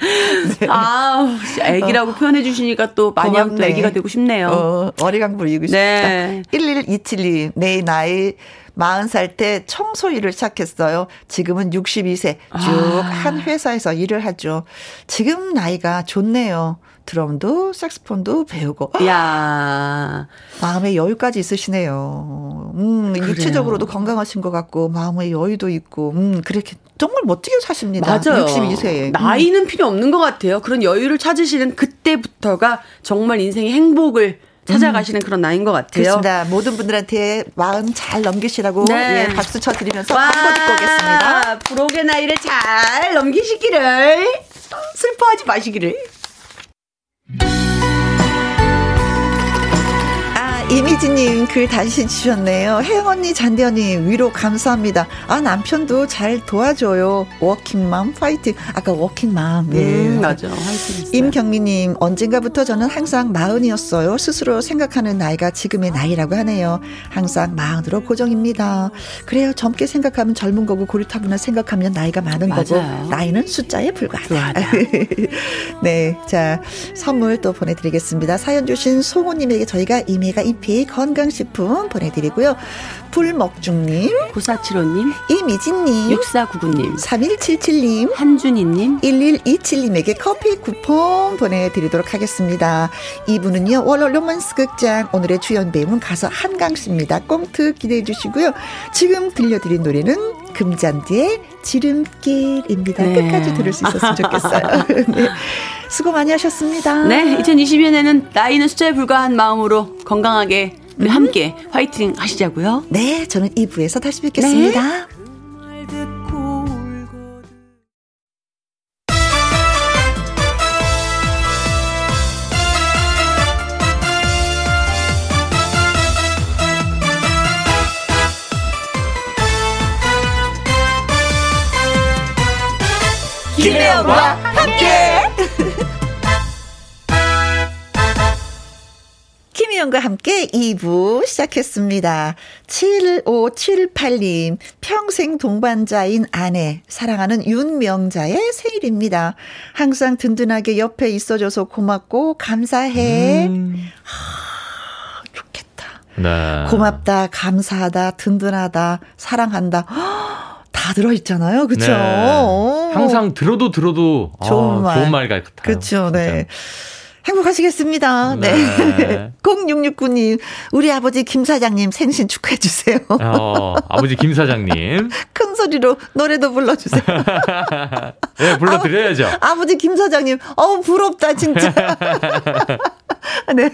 아, 애기라고 표현해 주시니까 또 마냥 또 네. 고맙네. 애기가 되고 싶네요. 어, 어리광 부리고 싶다. 네. 1127님, 내 나이 40살 때 청소 일을 시작했어요. 지금은 62세. 쭉한 회사에서 일을 하죠. 지금 나이가 좋네요. 드럼도 색스폰도 배우고 야 마음의 여유까지 있으시네요. 음, 육체적으로도 건강하신 것 같고 마음의 여유도 있고 음, 그렇게 정말 멋지게 사십니다. 맞아요. 62세. 음. 나이는 필요 없는 것 같아요. 그런 여유를 찾으시는 그때부터가 정말 인생의 행복을 찾아가시는 그런 나이인 것 같아요. 그렇습니다. 모든 분들한테 마음 잘 넘기시라고 네. 예, 박수 쳐드리면서 광고 듣고 오겠습니다. 부록의 나이를 잘 넘기시기를 슬퍼하지 마시기를. 이미지님 글 다시 주셨네요. 혜영 언니, 잔디 언니 위로 감사합니다. 아, 남편도 잘 도와줘요. 워킹맘 파이팅. 아까 워킹맘. 네. 음, 맞아. 화이팅. 임경미님, 언젠가부터 저는 항상 마흔이었어요. 스스로 생각하는 나이가 지금의 나이라고 하네요. 항상 마흔으로 고정입니다. 그래요. 젊게 생각하면 젊은 거고, 고리타분한 생각하면 나이가 많은 거고, 맞아요. 나이는 숫자에 불과하다. 네. 자, 선물 또 보내드리겠습니다. 사연 주신 송호님에게 저희가 이메가 이피 건강식품 보내드리고요. 불먹중님, 9475님, 이미진님, 6499님, 3177님, 한준희님, 1127님에게 커피 쿠폰 보내드리도록 하겠습니다. 이분은요, 월요 로맨스 극장 오늘의 주연 배우는 가수 한강 씨입니다. 꽁트 기대해 주시고요. 지금 들려드린 노래는 금잔디의 지름길입니다. 네. 끝까지 들을 수 있었으면 좋겠어요. 네. 수고 많이 하셨습니다. 네, 2020년에는 나이는 숫자에 불과한 마음으로 건강하게 우리 함께 화이팅 하시자고요. 네, 저는 2부에서 다시 뵙겠습니다. 말 김희영과 함께 2부 시작했습니다. 7578님, 평생 동반자인 아내, 사랑하는 윤명자의 생일입니다. 항상 든든하게 옆에 있어줘서 고맙고 감사해. 하, 좋겠다. 네. 고맙다, 감사하다, 든든하다, 사랑한다. 다 들어있잖아요. 그쵸? 네. 오. 항상 들어도 들어도 좋은 아, 말. 좋은 말 같아요. 그렇죠. 네. 진짜. 행복하시겠습니다. 네. 네. 0669님, 우리 아버지 김 사장님 생신 축하해 주세요. 어, 아버지 김 사장님. 큰 소리로 노래도 불러주세요. 네, 불러드려야죠. 아 버지 김 사장님, 어우 부럽다 진짜. 네.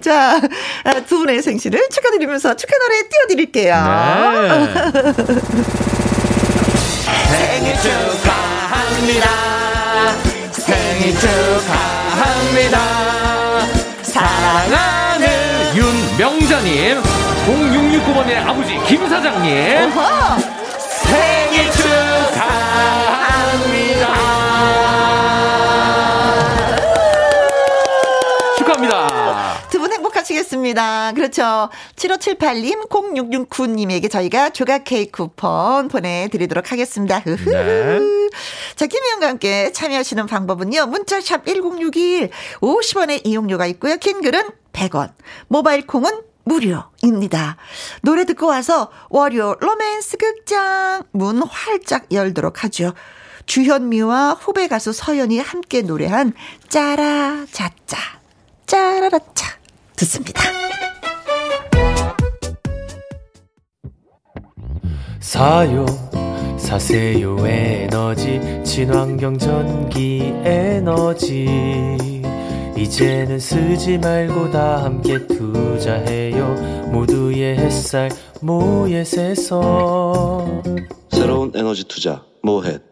자, 아, 두 분의 생신을 축하드리면서 축하 노래 띄워드릴게요. 네. 생일 축하합니다. 생일 축하합니다. 사랑하는 윤명자님, 0669번의 아버지 김 사장님. 어허. 행복하시겠습니다. 그렇죠. 7578님, 0669님에게 저희가 조각 케이크 쿠폰 보내드리도록 하겠습니다. 네. 자, 김희영과 함께 참여하시는 방법은요. 문자샵 1061, 50원의 이용료가 있고요. 긴 글은 100원, 모바일 콩은 무료입니다. 노래 듣고 와서 월요 로맨스 극장 문 활짝 열도록 하죠. 주현미와 후배 가수 서연이 함께 노래한 짜라 짜짜 짜라라짜 듣습니다. 사요 사세요 에너지. 친환경 전기 에너지. 이제는 쓰지 말고 다 함께 투자해요. 모두의 햇살 모예세서. 새로운 에너지 투자 모햇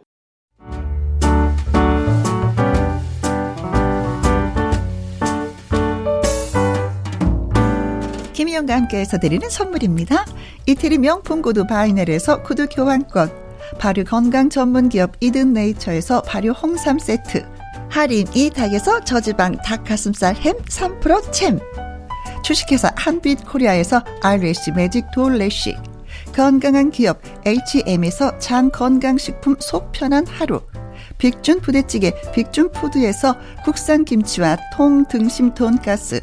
김희영과 함께해서 드리는 선물입니다. 이태리 명품 구두 바이넬에서 구두 교환권, 발효 건강 전문 기업 이든 네이처에서 발효 홍삼 세트, 할인 이 닭에서 저지방 닭 가슴살 햄 3% 챔, 주식회사 한빛 코리아에서 알래시 매직 돌래시, 건강한 기업 H&M에서 장 건강식품 속 편한 하루, 빅준 부대찌개 빅준 푸드에서 국산 김치와 통 등심 돈가스,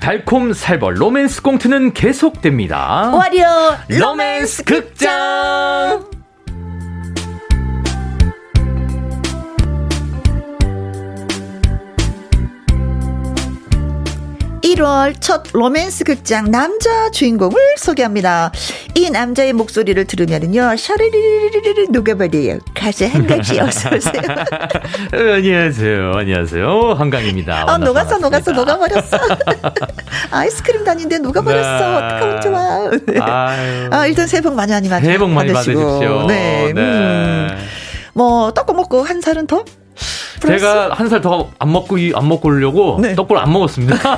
달콤 살벌 로맨스 꽁트는 계속됩니다. 월요 로맨스 극장! 1월 첫 로맨스 극장 남자 주인공을 소개합니다. 이 남자의 목소리를 들으면요, 샤르르르르르 녹아버려요. 가수 한강 씨 어서 오세요. 어, 안녕하세요. 안녕하세요. 한강입니다. 어, 만나서 녹았어, 녹았어, 반갑습니다. 녹아버렸어. 아이스크림 다닌데 녹아버렸어. 네. 어떡하면 좋아. 네. 아, 일단 새해 복 많이 많이 받 새해 복 많이 받으시고. 받으십시오. 네. 음. 뭐, 떡국 먹고 한 살은 더? 플러스? 제가 한 살 더 안 먹고 이- 안 먹고 오려고 네. 떡을 안 먹었습니다.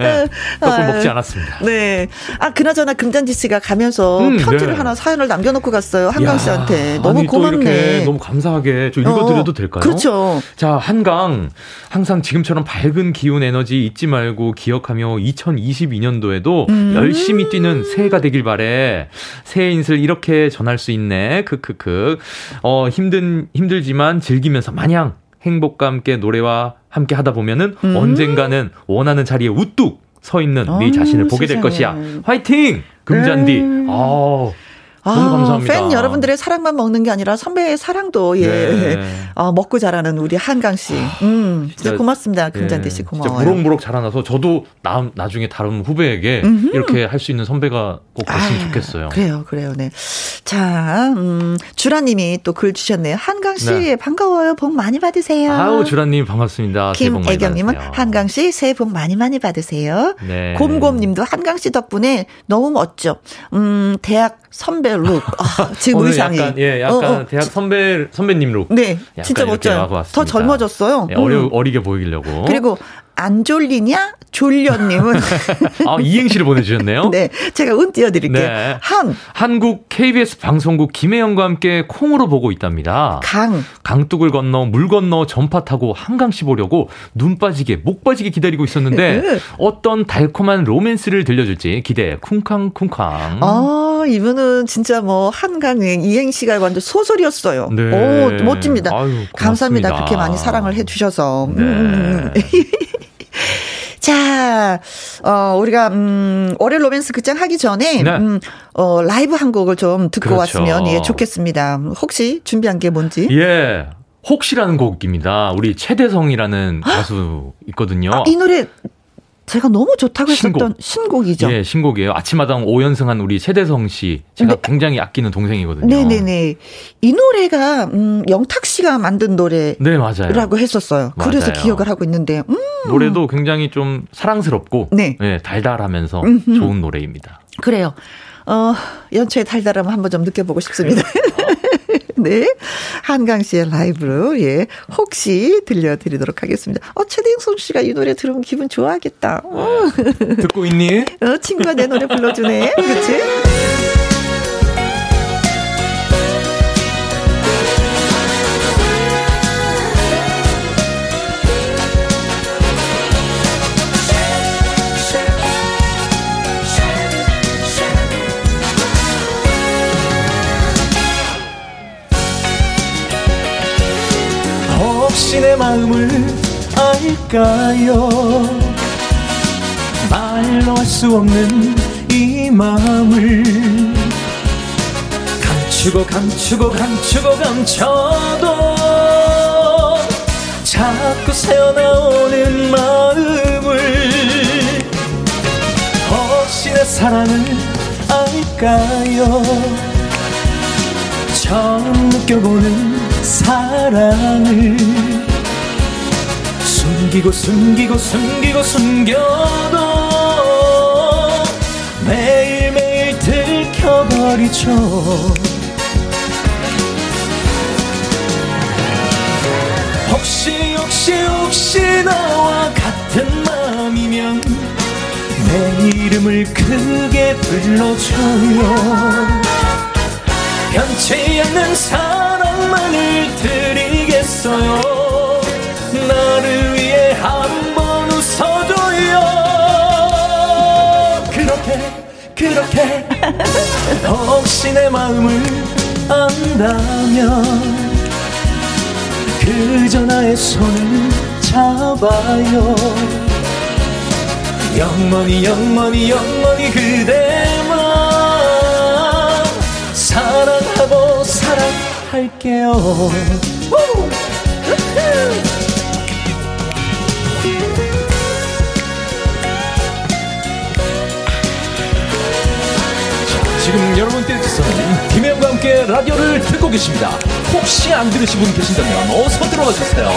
네, 아, 먹지 않았습니다. 네. 아, 그나저나 금잔디 씨가 가면서 음, 편지를 네. 하나 사연을 남겨놓고 갔어요. 한강 야, 씨한테. 너무 아니, 또 고맙네. 이렇게 너무 감사하게 저 읽어드려도 어, 될까요? 그렇죠. 자, 한강. 항상 지금처럼 밝은 기운 에너지 잊지 말고 기억하며 2022년도에도 음. 열심히 뛰는 새해가 되길 바래. 새해 인사를 이렇게 전할 수 있네. 크크크. 어, 힘든, 힘들지만 즐기면서 마냥 행복과 함께 노래와 함께 하다 보면은 음. 언젠가는 원하는 자리에 우뚝 서 있는 네 어우, 자신을 보게 될 세상에. 것이야. 화이팅! 금잔디. 음. 아우. 너무 감사합니다. 팬 여러분들의 사랑만 먹는 게 아니라 선배의 사랑도 예 네. 어, 먹고 자라는 우리 한강 씨. 음, 진짜, 진짜, 고맙습니다. 금잔디 예, 씨 진짜 고마워요. 무럭무럭 자라나서 저도 나, 나중에 다른 후배에게 이렇게 할 수 있는 선배가 꼭 됐으면 아유, 좋겠어요. 그래요, 그래요, 네. 자, 음, 주라님이 또 글 주셨네요. 한강 씨 네. 반가워요. 복 많이 받으세요. 아우 주라님 반갑습니다. 김애경님은. 한강 씨 새해 복 많이 많이 받으세요. 네. 곰곰님도 한강 씨 덕분에 너무 멋져. 음, 대학 선배 룩. 아, 지금 의상이. 약간 예 약간 어, 어. 대학 선배 선배님 룩. 네, 진짜 멋져요. 더 젊어졌어요. 예, 어려 음. 어리게 보이려고. 그리고 안 졸리냐? 졸려님은 아 이행시를 보내주셨네요. 네, 제가 운 띄워드릴게요. 네. 한, 한국 KBS 방송국 김혜영과 함께 콩으로 보고 있답니다. 강, 강둑을 건너 물 건너 전파 타고 한강씨 보려고 눈 빠지게 목 빠지게 기다리고 있었는데 어떤 달콤한 로맨스를 들려줄지 기대 쿵쾅쿵쾅. 아, 이분은 진짜 뭐 한강행 이행시가 완전 소설이었어요. 네. 오, 멋집니다. 아유. 감사합니다. 그렇게 많이 사랑을 해주셔서. 네. 음. 자, 어, 우리가, 음, 월요 로맨스 극장 하기 전에, 네. 음, 어, 라이브 한 곡을 좀 듣고 그렇죠. 왔으면, 예, 좋겠습니다. 혹시 준비한 게 뭔지? 예. 혹시라는 곡입니다. 우리 최대성이라는 가수 있거든요. 아, 이 노래 제가 너무 좋다고 신곡. 했었던 신곡이죠. 예, 신곡이에요. 아침마당 5연승한 우리 최대성 씨. 제가 네. 굉장히 아끼는 동생이거든요. 네네네. 이 노래가, 음, 영탁 씨가 만든 노래. 네, 맞아요. 라고 했었어요. 그래서 맞아요. 기억을 하고 있는데, 음, 노래도 굉장히 좀 사랑스럽고 네. 예, 달달하면서 음흠. 좋은 노래입니다. 그래요. 어, 연초의 달달함을 한번 좀 느껴보고 싶습니다. 네. 한강 씨의 라이브로, 예, 혹시 들려드리도록 하겠습니다. 어, 최대성 씨가 이 노래 들으면 기분 좋아하겠다. 어, 듣고 있니? 어, 친구가 내 노래 불러주네. 그치? 내 마음을 알까요? 말로 할 수 없는 이 마음을 감추고 감추고 감추고 감춰도 자꾸 새어나오는 마음을 혹시 내 사랑을 알까요? 처음 느껴보는 사랑을 숨기고 숨기고 숨기고 숨겨도 매일매일 들켜버리죠. 혹시 혹시 혹시 나와 같은 마음이면 내 이름을 크게 불러줘요. 변치 않는 사랑만을 드리겠어요. 나를 그렇게 혹시 내 마음을 안다면 그저 나의 손을 잡아요. 영원히 영원히 영원히 그대만 사랑하고 사랑할게요 지금 여러분께서는 김혜영과 함께 라디오를 듣고 계십니다. 혹시 안 들으신 분 계신다면 어서 들어와 주세요.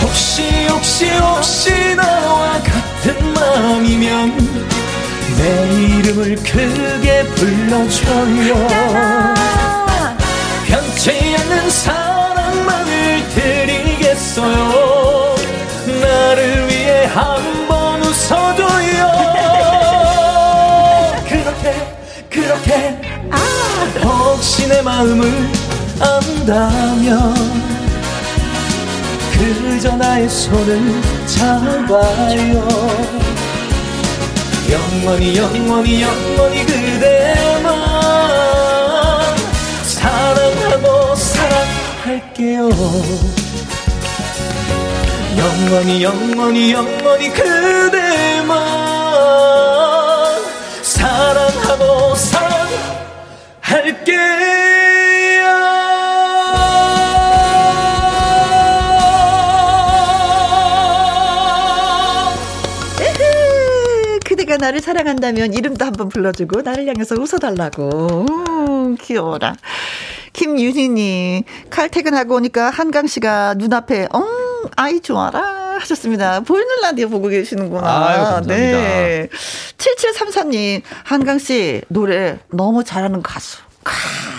혹시 혹시 혹시 나와 같은 마음이면 내 이름을 크게 불러줘요 드리겠어요. 나를 위해 한 번 웃어줘요. 그렇게 그렇게. 혹시 내 마음을 안다면 그저 나의 손을 잡아요. 영원히 영원히 영원히 그대만 사랑하고 사랑할게요 할게요 영원히 영원히 영원히 그대만 사랑하고 사랑할게요 나를 사랑한다면 이름도 한번 불러주고 나를 향해서 웃어달라고. 음, 귀여워라. 김윤희님, 칼퇴근하고 오니까 한강 씨가 눈앞에, 음, 아이 좋아라 하셨습니다. 보이는 라디오 보고 계시는구나. 아유, 감사합니다. 네. 7733님, 한강 씨 노래 너무 잘하는 가수.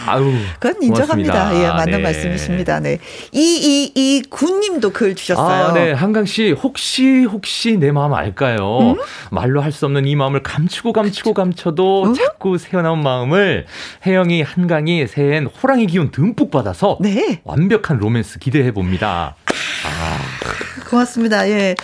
아유. 그건 인정합니다. 고맙습니다. 예, 맞는 네. 말씀이십니다. 네. 2229님도 글 주셨어요. 아, 네. 한강 씨, 혹시, 혹시 내 마음 알까요? 음? 말로 할 수 없는 이 마음을 감추고 감추고 감춰도 음? 자꾸 새어나온 마음을 혜영이, 한강이 새해엔 호랑이 기운 듬뿍 받아서 네. 완벽한 로맨스 기대해 봅니다. 고맙습니다. 예.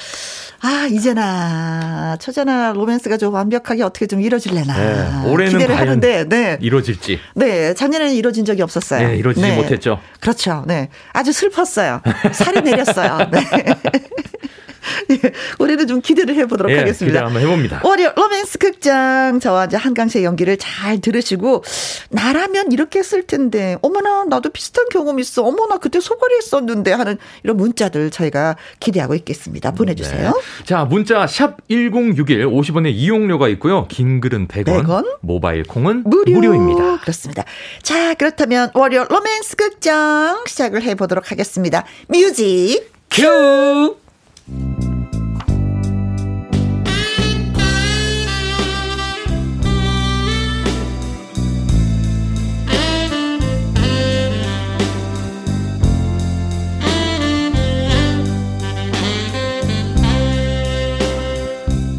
아, 이제나, 처제나 로맨스가 좀 완벽하게 어떻게 좀 이뤄질래나. 네, 올해는 기대를 하는데, 네. 이루어질지. 네, 작년에는 이루어진 적이 없었어요. 네, 이루어지지 못했죠. 그렇죠. 네. 아주 슬펐어요. 살이 내렸어요. 네. 예, 올해는 좀 기대를 해보도록 예, 하겠습니다. 기대 한번 해봅니다. 월요 로맨스 극장 저와 이제 한강 씨의 연기를 잘 들으시고 나라면 이렇게 했을 텐데 어머나 나도 비슷한 경험 있어 어머나 그때 속앓이 했었는데 하는 이런 문자들 저희가 기대하고 있겠습니다 보내주세요 네. 자, 문자 샵 1061 50원의 이용료가 있고요. 긴 글은 100원, 100원? 모바일 콩은 무료 무료입니다. 그렇습니다 자 그렇다면 월요 로맨스 극장 시작을 해보도록 하겠습니다 music 큐!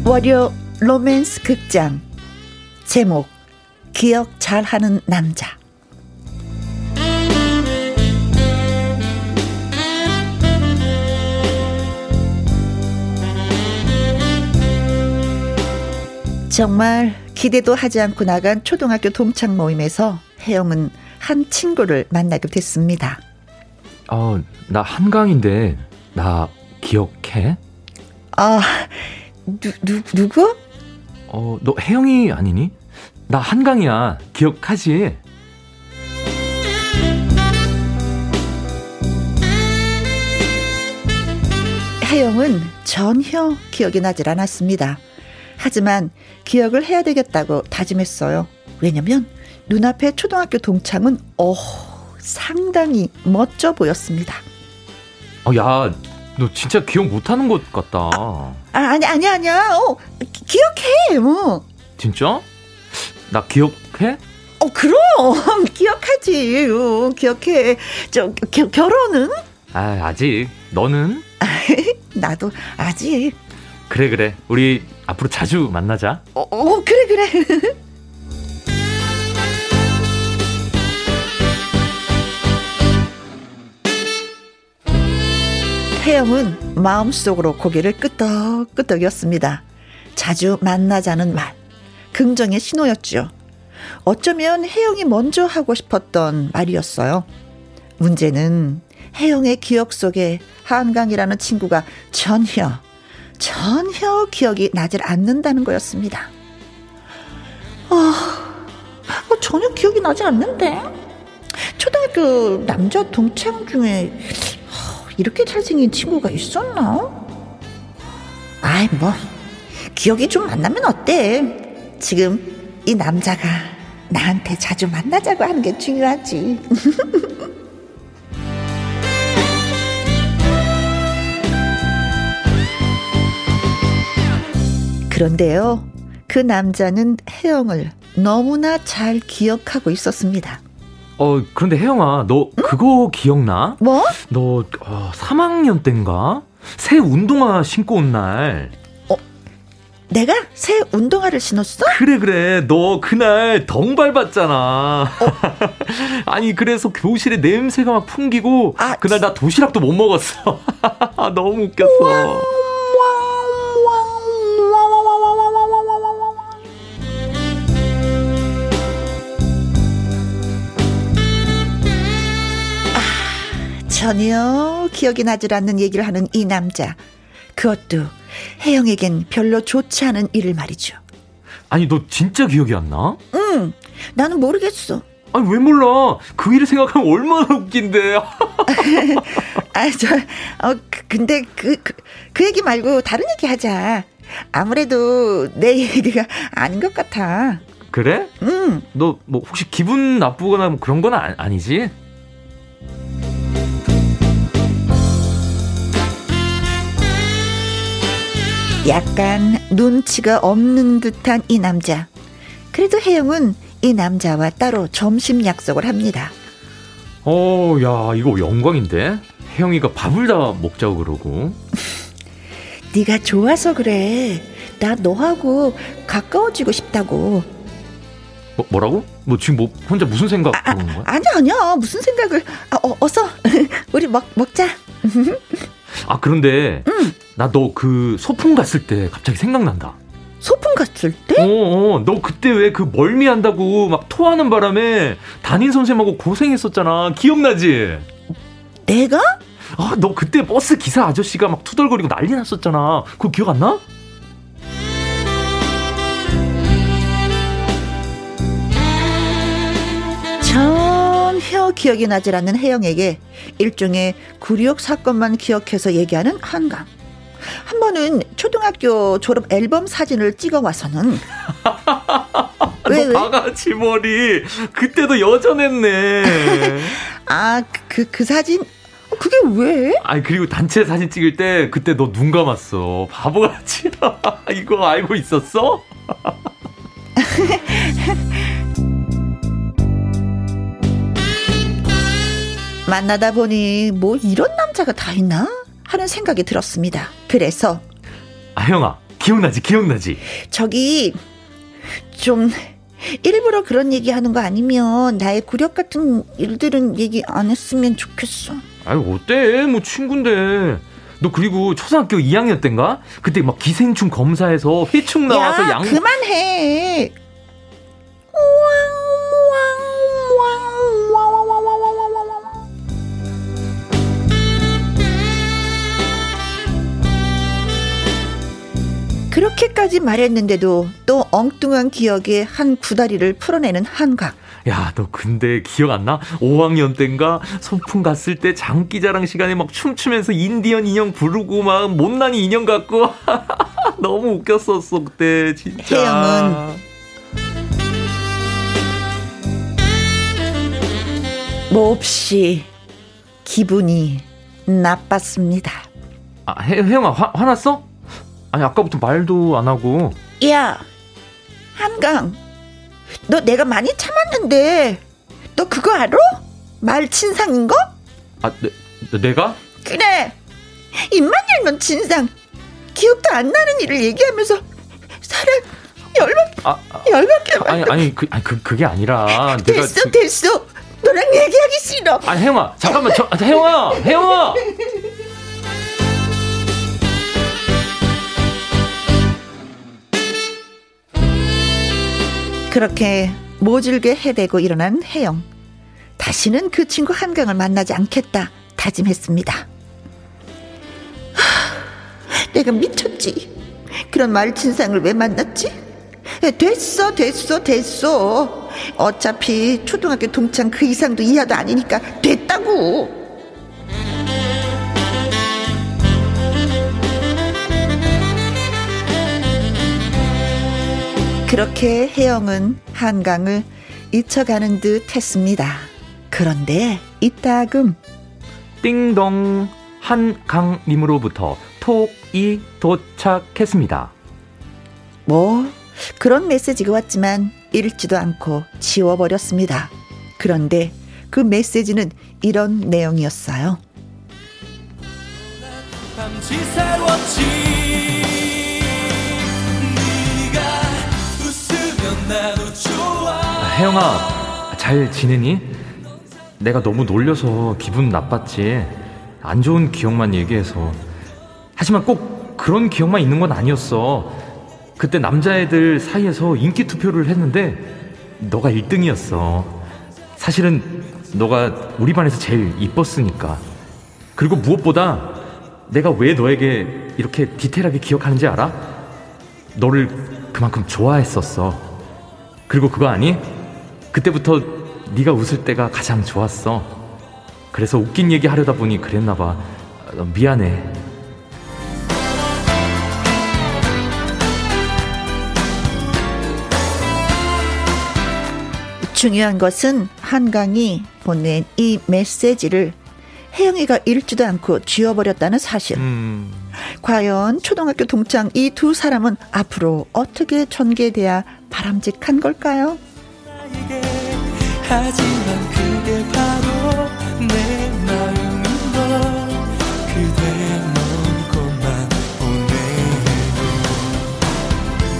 월요 로맨스 극장 제목 기억 잘하는 남자 정말 기대도 하지 않고 나간 초등학교 동창 모임에서 혜영은 한 친구를 만나게 됐습니다. 어, 나 한강인데 나 기억해? 아, 누, 누, 누구? 어, 너 혜영이 아니니? 나 한강이야. 기억하지? 혜영은 전혀 기억이 나질 않았습니다. 하지만 기억을 해야 되겠다고 다짐했어요. 왜냐면 눈앞에 초등학교 동창은 어 상당히 멋져 보였습니다. 어, 야, 너 진짜 기억 못하는 것 같다. 아, 아 니 아니 아니야. 어 기- 기억해. 뭐. 진짜? 나 기억해? 어 그럼 기억하지. 어, 기억해. 저 겨, 결혼은 아, 아직. 너는? 나도 아직. 그래, 그래. 우리 앞으로 자주 만나자. 어, 어 그래 그래. 혜영은 마음속으로 고개를 끄덕끄덕였습니다. 자주 만나자는 말, 긍정의 신호였죠. 어쩌면 혜영이 먼저 하고 싶었던 말이었어요. 문제는 혜영의 기억 속에 한강이라는 친구가 전혀, 전혀 기억이 나질 않는다는 거였습니다. 아, 어, 전혀 기억이 나지 않는데? 초등학교 남자 동창 중에 어, 이렇게 잘생긴 친구가 있었나? 아이, 뭐, 기억이 좀안 나면 어때? 지금 이 남자가 나한테 자주 만나자고 하는 게 중요하지. 그런데요, 그 남자는 혜영을 너무나 잘 기억하고 있었습니다. 어, 그런데 혜영아, 너 그거 기억나? 뭐? 너 어, 3학년 때인가? 새 운동화 신고 온 날. 내가 새 운동화를 신었어? 그래 그래 너 그날 덩 밟았잖아 아니 그래서 교실에 냄새가 막 풍기고 아, 그날 나 도시락도 못 먹었어 너무 웃겼어 전혀 기억이 나질 않는 얘기를 하는 이 남자. 그것도 혜영에겐 별로 좋지 않은 일을 말이죠. 아니 너 진짜 기억이 안 나? 응, 나는 모르겠어. 아니 왜 몰라? 그 일을 생각하면 얼마나 웃긴데. 아, 저, 어, 그- 근데 그, 그, 그 얘기 말고 다른 얘기 하자. 아무래도 내 얘기가 아닌 것 같아. 그래? 응, 너 뭐 혹시 기분 나쁘거나 뭐 그런 건 아, 아니지? 약간 눈치가 없는 듯한 이 남자. 그래도 혜영은 이 남자와 따로 점심 약속을 합니다. 어, 야 이거 영광인데. 혜영이가 밥을 다 먹자고 그러고. 네가 좋아서 그래. 나 너하고 가까워지고 싶다고. 뭐, 뭐라고? 뭐 지금 뭐 혼자 무슨 생각 아, 하는 거야? 아니야, 아니야. 무슨 생각을. 아, 어, 어서. 우리 먹, 먹자. 아 그런데 나너 그 소풍 갔을 때 갑자기 생각난다. 소풍 갔을 때? 어, 어, 너 그때 왜 그 멀미한다고 막 토하는 바람에 담임 선생님하고 고생했었잖아. 기억나지? 내가? 아, 너 그때 버스 기사 아저씨가 막 투덜거리고 난리 났었잖아. 그거 기억 안 나? 전혀 기억이 나질 않는 혜영에게 일종의 구력 사건만 기억해서 얘기하는 한강. 한 번은 초등학교 졸업 앨범 사진을 찍어 와서는 왜너 왜? 바가지 머리. 그때도 여전했네. 아, 그, 그 사진? 어, 그게 왜? 아니, 그리고 단체 사진 찍을 때 그때 너 눈 감았어. 바보같이. 이거 알고 있었어? 만나다 보니 뭐 이런 남자가 다 있나? 하는 생각이 들었습니다. 그래서 아, 형아. 기억나지? 기억나지? 저기 좀 일부러 그런 얘기 하는 거 아니면 나의 굴욕 같은 일들은 얘기 안 했으면 좋겠어. 아니, 어때? 뭐 친구인데. 너 그리고 초등학교 2학년 때인가? 그때 막 기생충 검사에서 회충 나와서 야, 양 그만해. 그렇게까지 말했는데도 또 엉뚱한 기억에 한 구다리를 풀어내는 한각. 야, 너 근데 기억 안 나? 5학년 때인가 소풍 갔을 때 장기자랑 시간에 막 춤추면서 인디언 인형 부르고 막 못난이 인형 갖고 너무 웃겼었어 그때 진짜. 혜영은 몹시 기분이 나빴습니다. 아, 혜, 혜영아 화, 화났어? 아니 아까부터 말도 안 하고. 야, 한강, 너 내가 많이 참았는데, 너 그거 알아? 말 진상인 거? 아, 내, 내가? 그래. 입만 열면 진상. 기억도 안 나는 일을 얘기하면서 사람 열받 아, 아 열받게 아니 만들어. 아니 그 아니 그 그게 아니라 내가 됐어, 지금- 됐어. 너랑 얘기하기 싫어. 아 혜영아 잠깐만 저 아, 혜영아 혜영아 그렇게 모질게 해대고 일어난 혜영. 다시는 그 친구 한강을 만나지 않겠다 다짐했습니다. 하, 내가 미쳤지. 그런 말친상을 왜 만났지? 야, 됐어, 됐어, 됐어. 어차피 초등학교 동창 그 이상도 이하도 아니니까 됐다고. 그렇게 혜영은 한강을 잊혀가는 듯 했습니다. 그런데 이따금 띵동 한강님으로부터 톡이 도착했습니다. 뭐 그런 메시지가 왔지만 읽지도 않고 지워버렸습니다. 그런데 그 메시지는 이런 내용이었어요. 혜영아, 잘 지내니? 내가 너무 놀려서 기분 나빴지. 안 좋은 기억만 얘기해서. 하지만 꼭 그런 기억만 있는 건 아니었어. 그때 남자애들 사이에서 인기 투표를 했는데 너가 1등이었어. 사실은 너가 우리 반에서 제일 이뻤으니까. 그리고 무엇보다 내가 왜 너에게 이렇게 디테일하게 기억하는지 알아? 너를 그만큼 좋아했었어. 그리고 그거 아니? 그때부터 네가 웃을 때가 가장 좋았어. 그래서 웃긴 얘기 하려다 보니 그랬나 봐. 어, 미안해. 중요한 것은 한강이 보낸 이 메시지를 혜영이가 읽지도 않고 지워버렸다는 사실. 음. 과연 초등학교 동창 이 두 사람은 앞으로 어떻게 전개돼야 바람직한 걸까요? 하지만 그게 바로 내 마음인 걸 그대 먼 곳만 보내고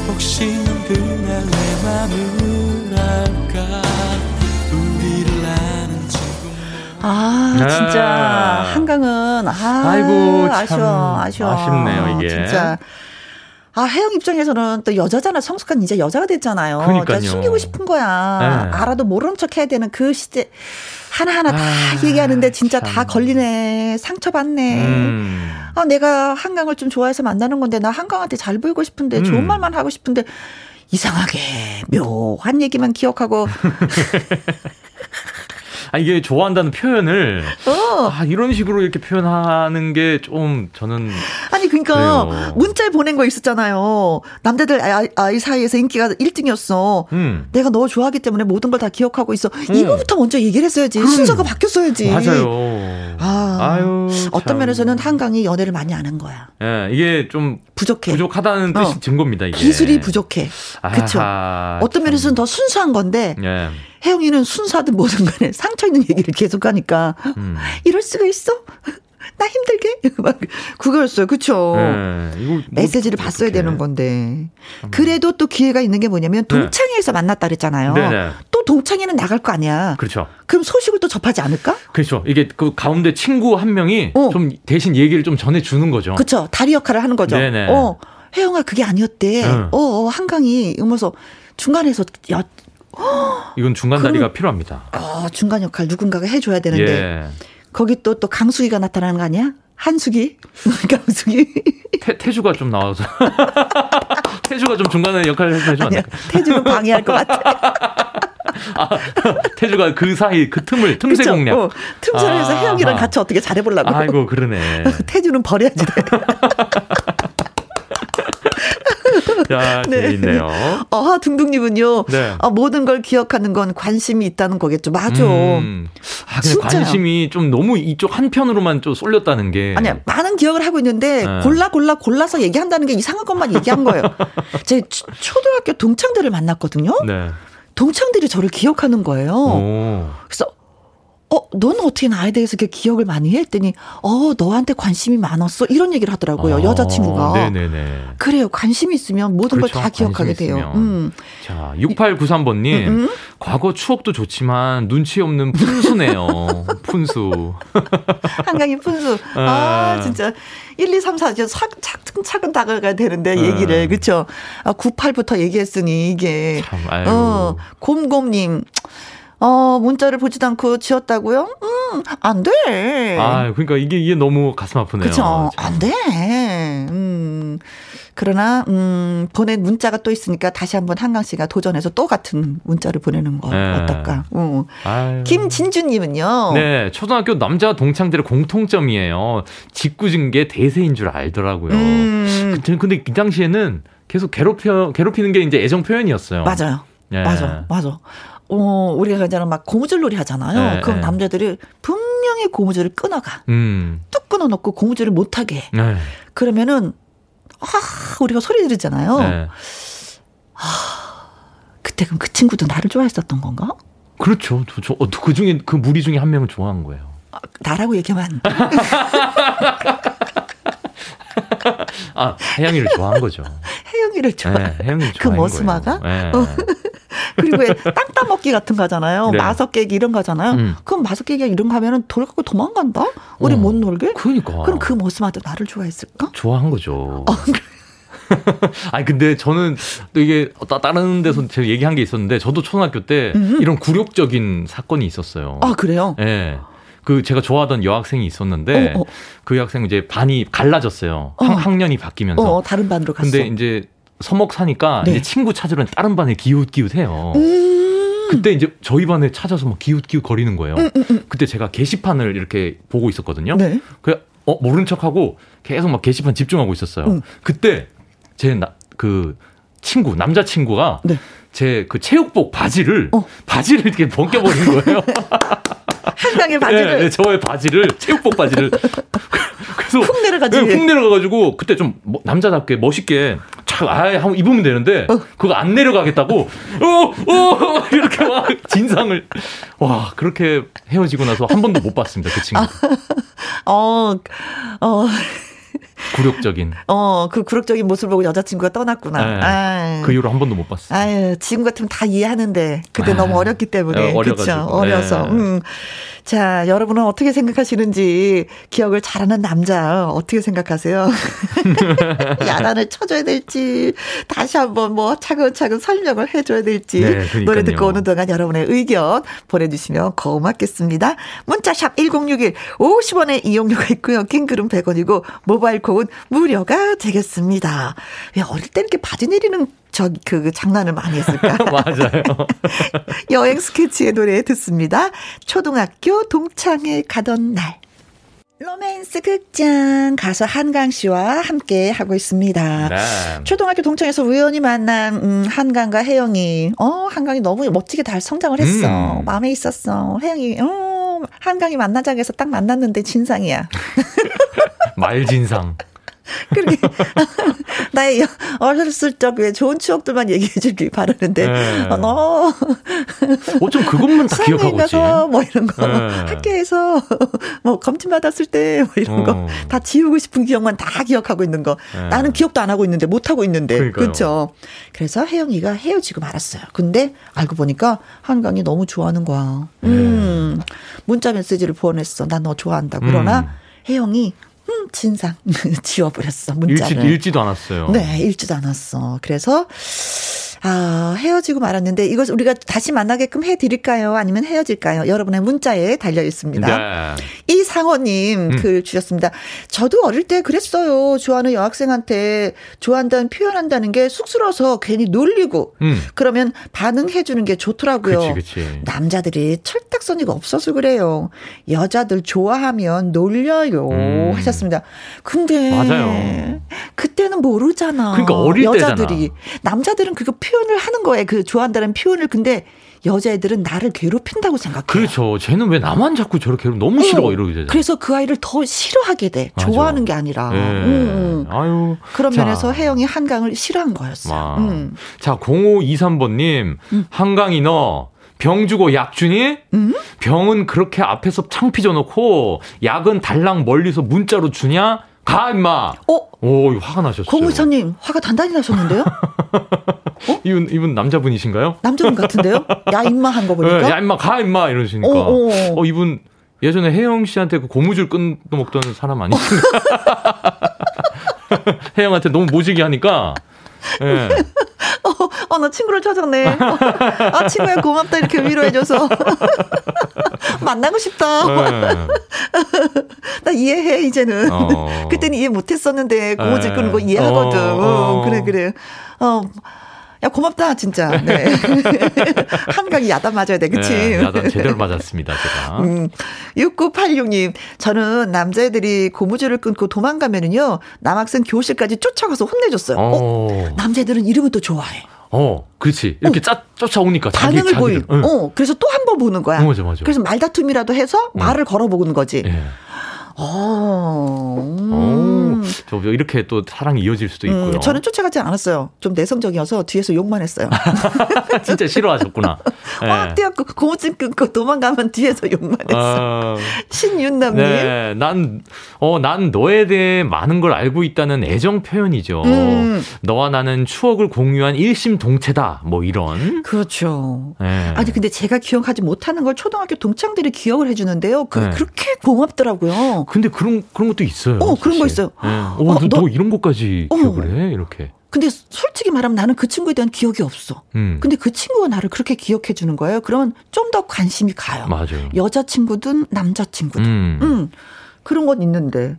혹시 넌 그날 내 맘을 알까 우리를 아는 친구 아, 네. 진짜 한강은 아, 아이고, 참 아쉬워, 아쉬워. 아쉽네요, 이게. 진짜. 아, 혜영 입장에서는 또 여자잖아. 성숙한 이제 여자가 됐잖아요. 그러니까요. 그러니까 숨기고 싶은 거야. 네. 알아도 모른 척 해야 되는 그 시대. 하나하나 다 아, 얘기하는데 진짜 참. 다 걸리네. 상처받네. 음. 아, 내가 한강을 좀 좋아해서 만나는 건데 나 한강한테 잘 보이고 싶은데 좋은 음. 말만 하고 싶은데 이상하게 묘한 얘기만 기억하고 아, 이게 좋아한다는 표현을 어. 아, 이런 식으로 이렇게 표현하는 게 좀 저는 아니 그러니까 그래요. 문자에 보낸 거 있었잖아요. 남자들 아이, 아이 사이에서 인기가 1등이었어. 음. 내가 너 좋아하기 때문에 모든 걸 다 기억하고 있어. 이거부터 먼저 얘기를 했어야지. 순서가 바뀌었어야지. 맞아요. 아, 아유. 어떤 참. 면에서는 한강이 연애를 많이 안한 거야. 예, 이게 좀 부족해. 부족하다는 어. 뜻이 증거입니다, 이게. 기술이 부족해. 그쵸? 아하, 어떤 참. 면에서는 더 순수한 건데 예. 혜영이는 순수하든 뭐든 간에 상처 있는 얘기를 계속 하니까 음. 이럴 수가 있어? 나 힘들게? 막 그거였어요. 그쵸? 예. 이거 뭐 메시지를 봤어야. 되는 건데. 그래도 또 기회가 있는 게 뭐냐면 동창회에서 만났다 그랬잖아요. 네. 동창회는 나갈 거 아니야. 그렇죠. 그럼 소식을 또 접하지 않을까? 그렇죠. 이게 그 가운데 친구 한 명이 어. 좀 대신 얘기를 좀 전해 주는 거죠. 그쵸. 다리 역할을 하는 거죠. 네네. 어, 혜영아 그게 아니었대. 응. 어, 어, 한강이 이러면서 중간에서 야, 이건 중간 다리가 필요합니다. 어, 중간 역할 누군가가 해 줘야 되는데 예. 거기 또또 강수기가 나타나는 거 아니야? 한수기, 강수기. 태, 태주가 좀 나와서 태주가 좀 중간에 역할을 해주면 안 될까? 태주는 방해할 것 같아. 태주가 그 사이 그 틈을 틈새 그쵸? 공략. 어, 틈새를 해서 아하. 혜영이랑 같이 어떻게 잘해보려고. 아이고 그러네. 태주는 버려야지 돼. 야 네. 재밌네요. 어, 둥둥님은요. 네. 어, 모든 걸 기억하는 건 관심이 있다는 거겠죠. 맞아. 음. 아, 근데 진짜요. 관심이 좀 너무 이쪽 한편으로만 좀 쏠렸다는 게. 아니야, 많은 기억을 하고 있는데 네. 골라 골라 골라서 얘기한다는 게 이상한 것만 얘기한 거예요. 제 초- 초등학교 동창들을 만났거든요. 네. 동창들이 저를 기억하는 거예요. 오. 그래서 어, 너는 어떻게 나에 대해서 이렇게 기억을 많이 해? 했더니 어, 너한테 관심이 많았어. 이런 얘기를 하더라고요. 아, 여자친구가. 네네네. 그래요. 관심이 있으면 모든 걸 그렇죠. 다 기억하게 관심이 돼요. 있으면. 음. 자, 6893번님. 음. 과거 추억도 좋지만 눈치 없는 푼수네요. 푼수. 한강이 분수. 아, 아. 진짜. 1, 2, 3, 4, 이제 차, 차근차근 다가가야 되는데, 네. 얘기를. 그쵸? 아, 98부터 얘기했으니, 이게. 참, 아유. 어, 곰곰님. 어, 문자를 보지도 않고 지웠다고요? 음, 안 돼. 아, 그러니까 이게, 이게 너무 가슴 아프네요. 그쵸? 참. 안 돼. 음. 그러나, 음, 보낸 문자가 또 있으니까 다시 한번 한강 씨가 도전해서 또 같은 문자를 보내는 거 네. 어떨까? 어. 아유. 김진주님은요. 네, 초등학교 남자 동창들의 공통점이에요. 짓궂은 게 대세인 줄 알더라고요. 음, 근데 이 당시에는 계속 괴롭혀 괴롭히는 게 이제 애정 표현이었어요. 맞아요. 예. 맞아, 맞아. 어, 우리가 그냥 막 고무줄 놀이 하잖아요. 네, 그럼 네. 남자들이 분명히 고무줄을 끊어가. 음. 뚝 끊어놓고 고무줄을 못하게 해. 네. 그러면은, 아, 우리가 소리 지르잖아요. 네. 그때 그럼 그 친구도 나를 좋아했었던 건가? 그렇죠. 저, 저, 어, 그 중에 그 무리 중에 한 명을 좋아한 거예요. 아, 나라고 얘기하면 안 돼. 아, 혜영이를 좋아한 거죠. 혜영이를 좋아. 네, 혜영이를 그 머스마가? 네. 어. 그리고 왜땅 따먹기 같은 거 하잖아요. 네. 마석 깨기 이런 거 하잖아요. 음. 그럼 마석 깨기 이런 거 하면은 돌 갖고 도망간다? 우리 어. 못 놀게? 그러니까. 그럼 그 머스마도 나를 좋아했을까? 좋아한 거죠. 어, 아니 근데 저는 또 이게 따- 다른 데서 제가 얘기한 게 있었는데 저도 초등학교 때 이런 굴욕적인 사건이 있었어요. 아, 그래요? 예. 그 제가 좋아하던 여학생이 있었는데 어, 어. 그 여학생 이제 반이 갈라졌어요. 어. 학, 학년이 바뀌면서. 어, 다른 반으로 갔어. 근데 이제 서먹 사니까 네. 이제 친구 찾으러 다른 반에 기웃기웃해요. 음. 그때 이제 저희 반에 찾아서 막 기웃기웃 거리는 거예요. 그때 제가 게시판을 이렇게 보고 있었거든요. 네. 그 어, 모른 척하고 계속 막 게시판 집중하고 있었어요. 음. 그때 제그 친구 남자 친구가 네. 제그 체육복 바지를 어. 바지를 이렇게 벗겨버린 거예요. 한강의 바지를. 네, 네, 저의 바지를 체육복 바지를. 그래서 훅 내려가지. 네, 훅 내려가가지고 그때 좀 뭐- 남자답게 멋있게 착 아예 한번 입으면 되는데 어. 그거 안 내려가겠다고. 어어 이렇게 막 진상을. 와 그렇게 헤어지고 나서 한 번도 못 봤습니다 그 친구. 어, 어, 굴욕적인 어, 그 굴욕적인 모습을 보고 여자친구가 떠났구나. 네. 아. 그 이후로 한 번도 못 봤어요. 아유, 지금 같으면 다 이해하는데 그때 아, 너무 어렸기 때문에 어. 그렇죠. 어려서. 네. 음. 자, 여러분은 어떻게 생각하시는지 기억을 잘하는 남자 어떻게 생각하세요? 야단을 쳐줘야 될지 다시 한번 뭐 차근차근 설명을 해줘야 될지 네. 노래 듣고 오는 동안 여러분의 의견 보내주시면 고맙겠습니다. 문자샵 1061 50원의 이용료가 있고요. 킹글은 100원이고 모바일 콩은 무료가 되겠습니다. 왜 어릴 때 이렇게 바지 내리는 저기 그 장난을 많이 했을까? 맞아요. 여행 스케치의 노래 듣습니다. 초등학교 동창회 가던 날. 로맨스 극장 가수 한강 씨와 함께 하고 있습니다. 네. 초등학교 동창회에서 우연히 만난 음, 한강과 혜영이 어 한강이 너무 멋지게 잘 성장을 했어 음. 마음에 있었어 혜영이 어 한강이 만나자고 해서 딱 만났는데 진상이야 말진상. 그렇게 나의 여- 어렸을 적에 좋은 추억들만 얘기해 주길 바라는데 네. 어, 너 어쩜 그것만 다 기억하고 있지. 가서 뭐 이런 거 네. 학교에서 뭐 검진 받았을 때 뭐 이런 어. 거다 지우고 싶은 기억만 다 기억하고 있는 거 네. 나는 기억도 안 하고 있는데 못 하고 있는데. 그렇죠 그래서 혜영이가 헤어지고 말았어요 근데 알고 보니까 한강이 너무 좋아하는 거야 음 문자 메시지를 보냈어 난너 좋아한다 그러나 음. 혜영이 음 진상 지워버렸어 문자를 읽지, 읽지도 않았어요. 네, 읽지도 않았어. 그래서 아, 헤어지고 말았는데 이것 우리가 다시 만나게끔 해 드릴까요? 아니면 헤어질까요? 여러분의 문자에 달려 있습니다. 네. 이상호님 음. 글 주셨습니다. 저도 어릴 때 그랬어요. 좋아하는 여학생한테 좋아한다는 표현한다는 게 쑥스러워서 괜히 놀리고 음. 그러면 반응해 주는 게 좋더라고요. 그치, 그치. 남자들이 철딱서니가 없어서 그래요. 여자들 좋아하면 놀려요. 음. 하셨습니다. 근데 맞아요. 그때는 모르잖아. 그러니까 어릴 여자들이 남자들은 그거 표현을 하는 거예요. 그 좋아한다는 표현을 근데 여자애들은 나를 괴롭힌다고 생각해요. 그렇죠. 쟤는 왜 나만 자꾸 저렇게 너무 싫어 어, 이러게 되잖아요. 그래서 그 아이를 더 싫어하게 돼. 맞아. 좋아하는 게 아니라. 예. 음, 음. 아유. 그런 자. 면에서 혜영이 한강을 싫어한 거였어. 와. 음. 자, 0523번님, 한강이 너, 병 주고 약 주니? 음? 병은 그렇게 앞에서 창피 줘놓고, 약은 달랑 멀리서 문자로 주냐? 가, 임마! 어? 오, 화가 나셨어요. 공의사님 화가 단단히 나셨는데요? 이분, 이분 남자분이신가요? 남자분 같은데요? 야 임마 한거 예, 보니까. 야, 임마, 가, 임마! 이러시니까. 어, 어. 어, 이분, 예전에 혜영 씨한테 그 고무줄 끊어먹던 사람 아니신가? 혜영한테 너무 모시게 하니까. 예. 어, 나 친구를 찾았네. 아, 친구야, 고맙다. 이렇게 위로해줘서. 만나고 싶다. 예. 나 이해해, 이제는. 어. 그때는 이해 못했었는데, 에. 끄는 거 이해하거든. 어, 어, 어. 그래, 그래. 어. 야, 고맙다, 진짜. 네. 한강이 야단 맞아야 돼, 그치? 예, 야단 제대로 맞았습니다, 제가. 음, 6986님, 저는 남자애들이 고무줄을 끊고 도망가면은요, 남학생 교실까지 쫓아가서 혼내줬어요. 어, 어, 남자애들은 이러면 또 좋아해. 어, 그렇지. 이렇게 짜, 쫓아오니까 자기 반응을 보이. 응. 어, 그래서 또 한 번 보는 거야. 어, 맞아, 맞아. 그래서 말다툼이라도 해서 말을 걸어보는 거지. 예. 어, 음. 오, 저 이렇게 또 사랑이 이어질 수도 있고요. 음, 저는 쫓아가지 않았어요. 좀 내성적이어서 뒤에서 욕만 했어요. 진짜 싫어하셨구나. 예. 막 뛰었고 고무줄 끊고 도망가면 뒤에서 욕만 했어. 아, 신윤남님. 네, 난, 어, 난 너에 대해 많은 걸 알고 있다는 애정 표현이죠. 음. 너와 나는 추억을 공유한 일심동체다. 뭐 이런. 그렇죠. 예. 아니 근데 제가 기억하지 못하는 걸 초등학교 동창들이 기억을 해주는데요. 그 네. 그렇게 고맙더라고요. 근데 그런, 그런 것도 있어요. 어, 그런 거 사실. 있어요. 예. 어, 어, 너, 너- 너 이런 것까지 어. 기억을 해? 이렇게. 근데 솔직히 말하면 나는 그 친구에 대한 기억이 없어. 음. 근데 그 친구가 나를 그렇게 기억해 주는 거예요. 그러면 좀 더 관심이 가요. 맞아요. 여자친구든 남자친구든. 음. 음. 그런 건 있는데.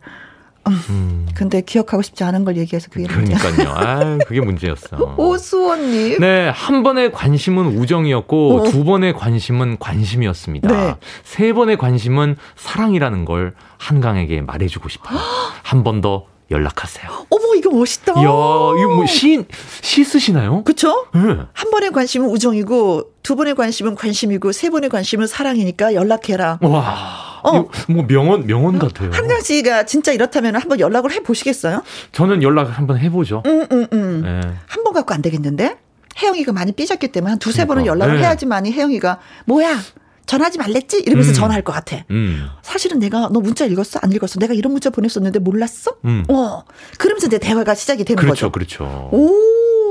음. 근데 기억하고 싶지 않은 걸 얘기해서 그게. 그러니까요. 아, 그게 문제였어. 오수원님. 네, 한 번의 관심은 우정이었고 어. 두 번의 관심은 관심이었습니다. 네. 세 번의 관심은 사랑이라는 걸 한강에게 말해주고 싶어요. 한 번 더 연락하세요. 어머, 이거 멋있다. 이야, 이거 뭐 시, 시 쓰시나요? 그쵸? 네. 한 번의 관심은 우정이고, 두 번의 관심은 관심이고, 세 번의 관심은 사랑이니까 연락해라. 와, 어. 뭐 명언, 명언 같아요. 한강 씨가 진짜 이렇다면 한번 연락을 해 보시겠어요? 저는 연락을 한번 해보죠. 응, 응, 응. 네. 한번 갖고 안 되겠는데? 혜영이가 많이 삐졌기 때문에 한 두세 번은 그러니까. 연락을 네. 해야지만이 혜영이가, 뭐야, 전하지 말랬지? 이러면서 음. 전화할 것 같아. 음, 사실은 내가 너 문자 읽었어? 안 읽었어? 내가 이런 문자 보냈었는데 몰랐어? 음. 어. 그러면서 내 대화가 시작이 되는 그렇죠, 거죠. 그렇죠. 오.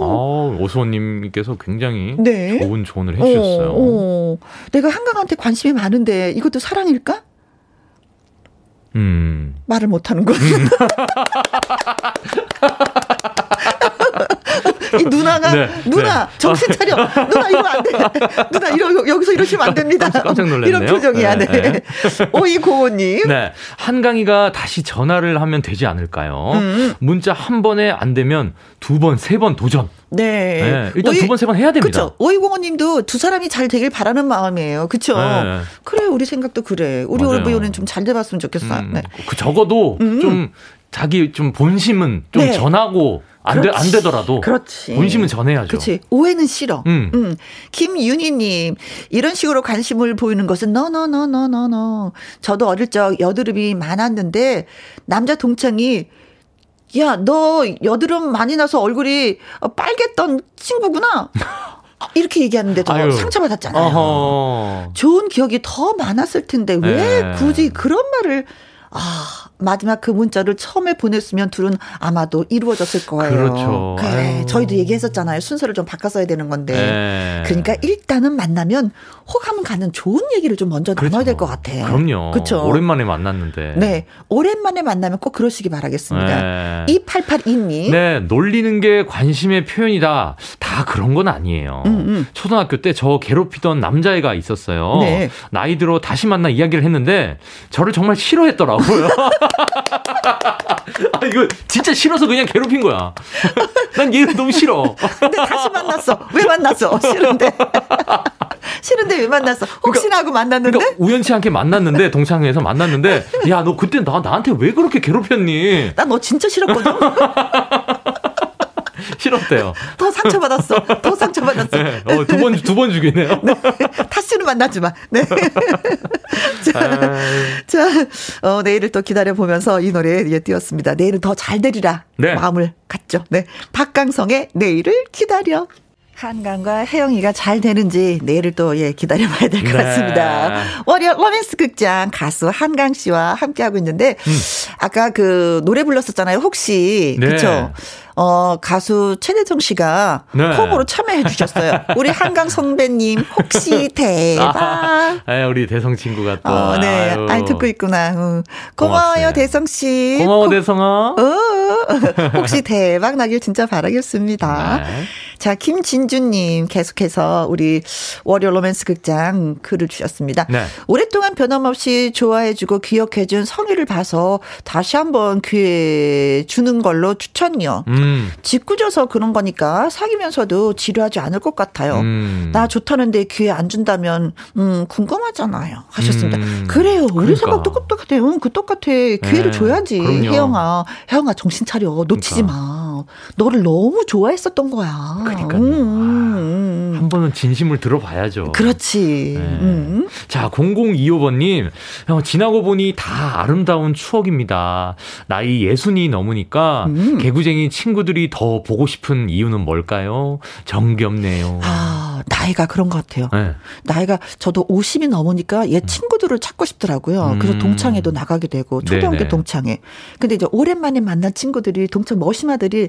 아, 오수원님께서 굉장히 네. 좋은 조언을 해주셨어요. 어, 어. 내가 한강한테 관심이 많은데 이것도 사랑일까? 음. 말을 못 하는 거. 이 누나가 네, 누나 네. 정신 차려 누나 이러면 안 돼. 누나 이러 여기서 이러시면 안 됩니다. 깜짝 놀랐네요. 이런 표정이야. 네. 네, 네. 오이고오님. 네. 한강이가 다시 전화를 하면 되지 않을까요? 음. 문자 한 번에 안 되면 두 번, 세 번 도전. 네. 네, 일단 두 번, 세 번 해야 됩니다. 그렇죠. 오이공원님도 두 사람이 잘 되길 바라는 마음이에요. 그렇죠. 네. 그래 우리 생각도 그래. 우리. 올부요는 좀 잘 돼봤으면 좋겠어. 음, 네. 그 적어도 음. 좀 자기 좀 본심은 좀 네. 전하고 안, 되, 안. 되더라도 그렇지. 본심은 전해야죠. 그렇지. 오해는 싫어. 음. 음. 김윤희님, 이런 식으로 관심을 보이는 것은 너너너너너너. 저도 어릴 적 여드름이 많았는데 남자 동창이 야, 너 여드름 많이 나서 얼굴이 어, 빨갰던 친구구나. 이렇게 얘기하는데 저 아유. 상처받았잖아요. 어허. 좋은 기억이 더 많았을 텐데 왜 네. 굳이 그런 말을 아 마지막 그 문자를 처음에 보냈으면 둘은 아마도 이루어졌을 거예요. 그렇죠. 그래, 아유. 저희도 얘기했었잖아요. 순서를 좀 바꿨어야 되는 건데. 네. 그러니까 일단은 만나면 호감 가는 좋은 얘기를 좀 먼저 나눠야 될 것 같아. 그렇죠. 그럼요. 그렇죠. 오랜만에 만났는데. 네, 오랜만에 만나면 꼭 그러시기 바라겠습니다. 네. 2882님. 네, 놀리는 게 관심의 표현이다. 다 그런 건 아니에요. 음, 음. 초등학교 때 저 괴롭히던 남자애가 있었어요. 네. 나이 들어 다시 만나 이야기를 했는데 저를 정말 싫어했더라고요. 아, 이거 진짜 싫어서 그냥 괴롭힌 거야. 난 얘가 너무 싫어. 근데 다시 만났어. 왜 만났어? 싫은데. 싫은데 왜 만났어? 혹시나 하고 만났는데? 그러니까 우연치 않게 만났는데 동창회에서 만났는데 야 너 그때 나 나한테 왜 그렇게 괴롭혔니? 나 너 진짜 싫었거든? 싫었대요. 더 상처받았어. 더 상처받았어. 네, 어, 두 번 두 번 죽이네요. 타스는 만나지 마. 네. 자, 아유. 자, 어, 내일을 또 기다려보면서 이 노래 예, 띄웠습니다. 내일은 더 잘 되리라. 네. 마음을 갖죠. 네. 박강성의 내일을 기다려. 한강과 혜영이가 잘 되는지 내일을 또 예, 기다려봐야 될것 네. 같습니다. 월요 로맨스 극장 가수 한강 씨와 함께하고 있는데, 아까 그 노래 불렀었잖아요. 혹시. 네. 그쵸? 어, 가수 최대정 씨가 네. 콩으로 참여해 주셨어요. 우리 한강 선배님, 혹시 대박. 아, 우리 대성 친구가 또. 어, 네. 아유. 아이, 듣고 있구나. 응. 고마워요. 대성 씨. 고마워 고- 대성아. 어, 혹시 대박 나길 진짜 바라겠습니다. 네. 자, 김진주님 계속해서 우리 월요 로맨스 극장 글을 주셨습니다. 네. 오랫동안 변함없이 좋아해주고 기억해준 성의를 봐서 다시 한번 기회 주는 걸로 추천이요. 음. 짓궂어서 그런 거니까 사귀면서도 지루하지 않을 것 같아요. 음. 나 좋다는데 기회 안 준다면 음 궁금하잖아요. 하셨습니다. 음. 그래요. 우리 그러니까. 생각도 똑같아요. 응, 그 똑같아. 기회를 네, 줘야지. 혜영아, 혜영아 정신 차려. 놓치지 그러니까. 마. 너를 너무 좋아했었던 거야. 그러니까요. 음, 음, 음. 한 번은 진심을 들어봐야죠. 그렇지. 네. 음. 자, 0025번님, 형, 지나고 보니 다 아름다운 추억입니다. 나이 예순이 넘으니까 음. 개구쟁이 친구들이 더 보고 싶은 이유는 뭘까요? 정겹네요. 아, 나이가 그런 것 같아요. 네. 나이가 저도 50이 넘으니까 얘 친구들을 찾고 싶더라고요. 그래서 음. 동창회도 나가게 되고 초등학교 네네. 동창회. 근데 이제 오랜만에 만난 친구들이 동창 머시마들이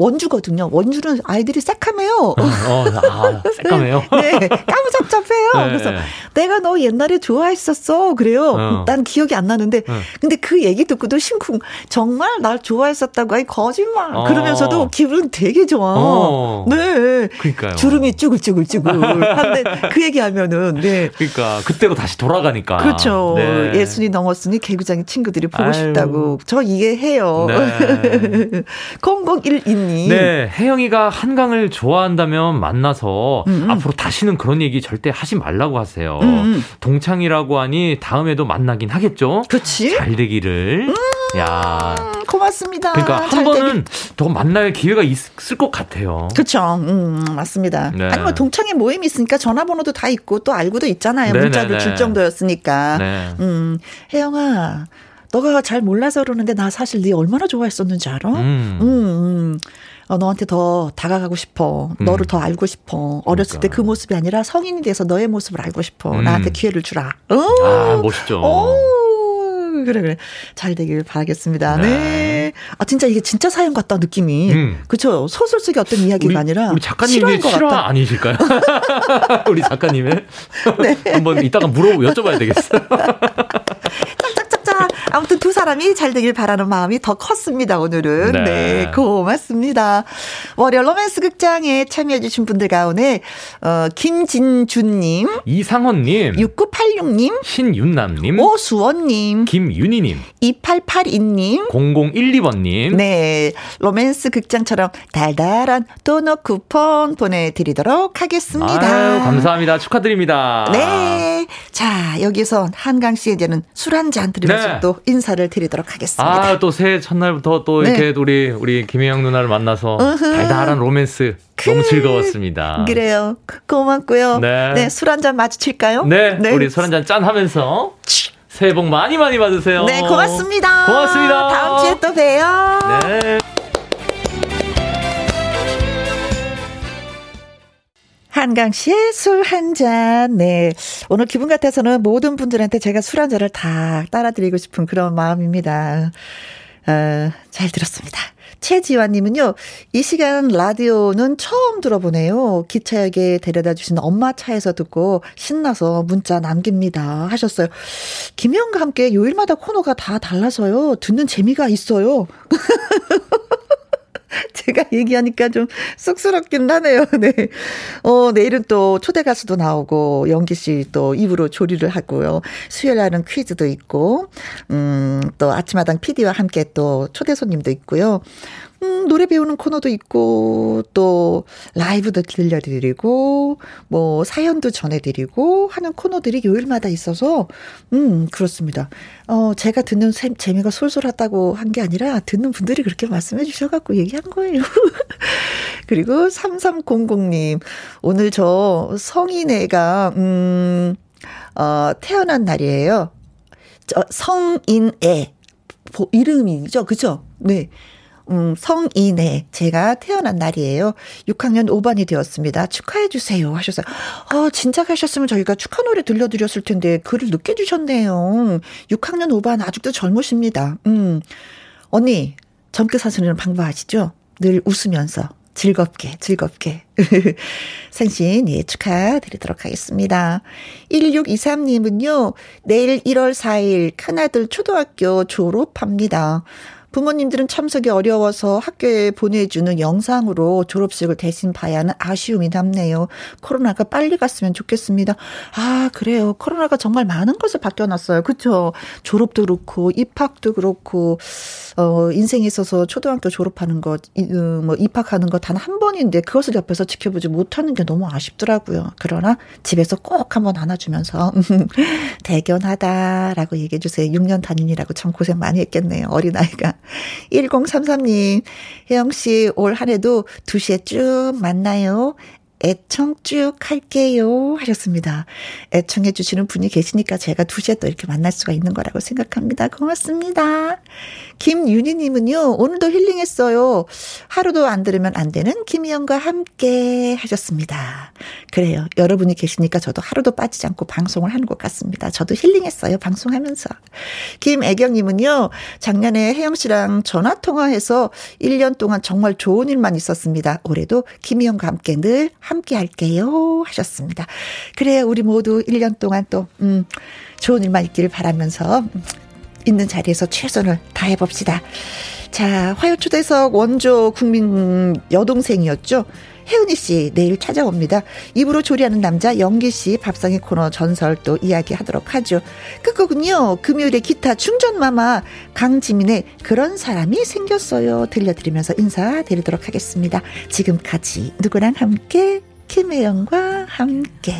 원주거든요. 원주는 아이들이 새카매요. 어, 아, 새까매요. 네, 까무잡잡해요. 네. 그래서 내가 너 옛날에 좋아했었어. 그래요. 어. 난 기억이 안 나는데. 어. 근데 그 얘기 듣고도 심쿵. 정말 날 좋아했었다고. 아이, 거짓말. 어. 그러면서도 기분 되게 좋아. 어. 네. 그러니까요. 주름이 쭈글쭈글쭈글. 한데 그 얘기하면은, 네. 그러니까 그때로 다시 돌아가니까. 그렇죠. 네. 예순이 넘었으니 개구장이 친구들이 보고 아유. 싶다고. 저 이해해요. 네. 0012 님. 네, 혜영이가 한강을 좋아한다면 만나서 음, 음. 앞으로 다시는 그런 얘기 절대 하지 말라고 하세요. 음, 음. 동창이라고 하니 다음에도 만나긴 하겠죠. 그치? 잘 되기를. 야, 음, 고맙습니다. 그러니까 한잘 번은 더 만날 기회가 있을 것 같아요. 그쵸. 음, 맞습니다. 네. 아니, 뭐, 동창회 모임이 있으니까 전화번호도 다 있고 또 알고도 있잖아요. 네네네. 문자를 줄 정도였으니까. 네. 음, 혜영아, 너가 잘 몰라서 그러는데 나 사실 네 얼마나 좋아했었는지 알아? 음. 음, 음. 어, 너한테 더 다가가고 싶어. 너를 음. 더 알고 싶어. 어렸을 때그 그러니까. 모습이 아니라 성인이 돼서 너의 모습을 알고 싶어. 음. 나한테 기회를 주라. 어? 아, 멋있죠. 오, 그래, 그래. 잘 되길 바라겠습니다. 네. 네. 아, 진짜 이게 진짜 사연 같다, 느낌이. 음. 그쵸. 소설 속의 어떤 이야기가 우리, 아니라. 우리 것 실화. 아니실까요? 우리 작가님의 네. 한번 이따가 물어 여쭤봐야 되겠어요. 아무튼 두 사람이 잘 되길 바라는 마음이 더 컸습니다, 오늘은. 네. 네. 고맙습니다. 월요 로맨스 극장에 참여해주신 분들 가운데, 어, 김진주님, 이상헌님, 6986님, 신윤남님, 오수원님, 김윤희님, 2882님, 0012번님. 네. 로맨스 극장처럼 달달한 도넛 쿠폰 보내드리도록 하겠습니다. 아유, 감사합니다. 축하드립니다. 네. 자, 여기서 한강 씨에 이제는 술 한 잔 드리면서 네. 또 인사를 드리도록 하겠습니다. 아, 또 새해 첫날부터 또 네. 이렇게 우리, 우리 김혜영 누나를 만나서 으흐. 달달한 로맨스 너무 즐거웠습니다. 그래요. 고맙고요. 네. 네. 술 한 잔 마주칠까요? 네, 우리 술 한 잔 짠 하면서 새해 복 많이 많이 받으세요. 네, 고맙습니다. 고맙습니다. 다음 주에 또 봬요. 네. 한강 씨의 술 한 잔. 네. 오늘 기분 같아서는 모든 분들한테 제가 술 한 잔을 다 따라드리고 싶은 그런 마음입니다. 어, 잘 들었습니다. 최지환님은요, 이 시간 라디오는 처음 들어보네요. 기차역에 데려다 주신 엄마 차에서 듣고 신나서 문자 남깁니다. 하셨어요. 김혜영과 함께 요일마다 코너가 다 달라서요. 듣는 재미가 있어요. 제가 얘기하니까 좀 쑥스럽긴 하네요. 네. 어, 내일은 또 초대 가수도 나오고, 영기 씨 또 입으로 조리를 하고요. 수요일 날은 퀴즈도 있고, 음, 또 아침마당 PD와 함께 또 초대 손님도 있고요. 음, 노래 배우는 코너도 있고, 또 라이브도 들려드리고, 뭐 사연도 전해드리고 하는 코너들이 요일마다 있어서, 음, 그렇습니다. 어, 제가 듣는 셈, 재미가 솔솔하다고 한 게 아니라 듣는 분들이 그렇게 말씀해 주셔갖고 얘기한 거예요. 그리고 3300님, 오늘 저 성인애가, 음, 어, 태어난 날이에요. 저 성인애. 보- 이름이죠. 그죠? 네. 음, 성인애. 제가 태어난 날이에요. 6학년 5반이 되었습니다. 축하해 주세요. 하셨어요. 아, 진짜 가셨으면 저희가 축하 노래 들려드렸을 텐데, 글을 늦게 주셨네요. 6학년 5반 아직도 젊으십니다. 음. 언니, 젊게 사시는 방법 아시죠? 늘 웃으면서. 즐겁게, 즐겁게. 생신, 예, 축하드리도록 하겠습니다. 1623님은요, 내일 1월 4일 큰아들 초등학교 졸업합니다. 부모님들은 참석이 어려워서 학교에 보내주는 영상으로 졸업식을 대신 봐야 하는 아쉬움이 남네요. 코로나가 빨리 갔으면 좋겠습니다. 아, 그래요. 코로나가 정말 많은 것을 바뀌어놨어요. 그쵸? 졸업도 그렇고, 입학도 그렇고, 어, 인생에 있어서 초등학교 졸업하는 것, 이, 어, 뭐, 입학하는 것 단 한 번인데 그것을 옆에서 지켜보지 못하는 게 너무 아쉽더라고요. 그러나 집에서 꼭 한번 안아주면서, 대견하다라고 얘기해 주세요. 6년 단위라고 참 고생 많이 했겠네요. 어린 아이가. 1033님, 혜영씨, 올 한 해도 2시에 쭉 만나요. 애청 쭉 할게요. 하셨습니다. 애청해 주시는 분이 계시니까 제가 2시에 또 이렇게 만날 수가 있는 거라고 생각합니다. 고맙습니다. 김윤희 님은요, 오늘도 힐링했어요. 하루도 안 들으면 안 되는 김희영과 함께 하셨습니다. 그래요. 여러분이 계시니까 저도 하루도 빠지지 않고 방송을 하는 것 같습니다. 저도 힐링했어요. 방송하면서. 김애경 님은요, 작년에 혜영 씨랑 전화 통화해서 1년 동안 정말 좋은 일만 있었습니다. 올해도 김희영과 함께 늘 함께 할게요. 하셨습니다. 그래, 우리 모두 1년 동안 또, 음, 좋은 일만 있기를 바라면서, 음, 있는 자리에서 최선을 다해 봅시다. 자, 화요 초대석 원조 국민 여동생이었죠. 혜은이 씨 내일 찾아옵니다. 입으로 조리하는 남자 영기 씨 밥상의 코너 전설 또 이야기하도록 하죠. 끝곡은요. 금요일에 기타 충전 마마 강지민의 그런 사람이 생겼어요. 들려드리면서 인사드리도록 하겠습니다. 지금까지 누구랑 함께 김혜영과 함께.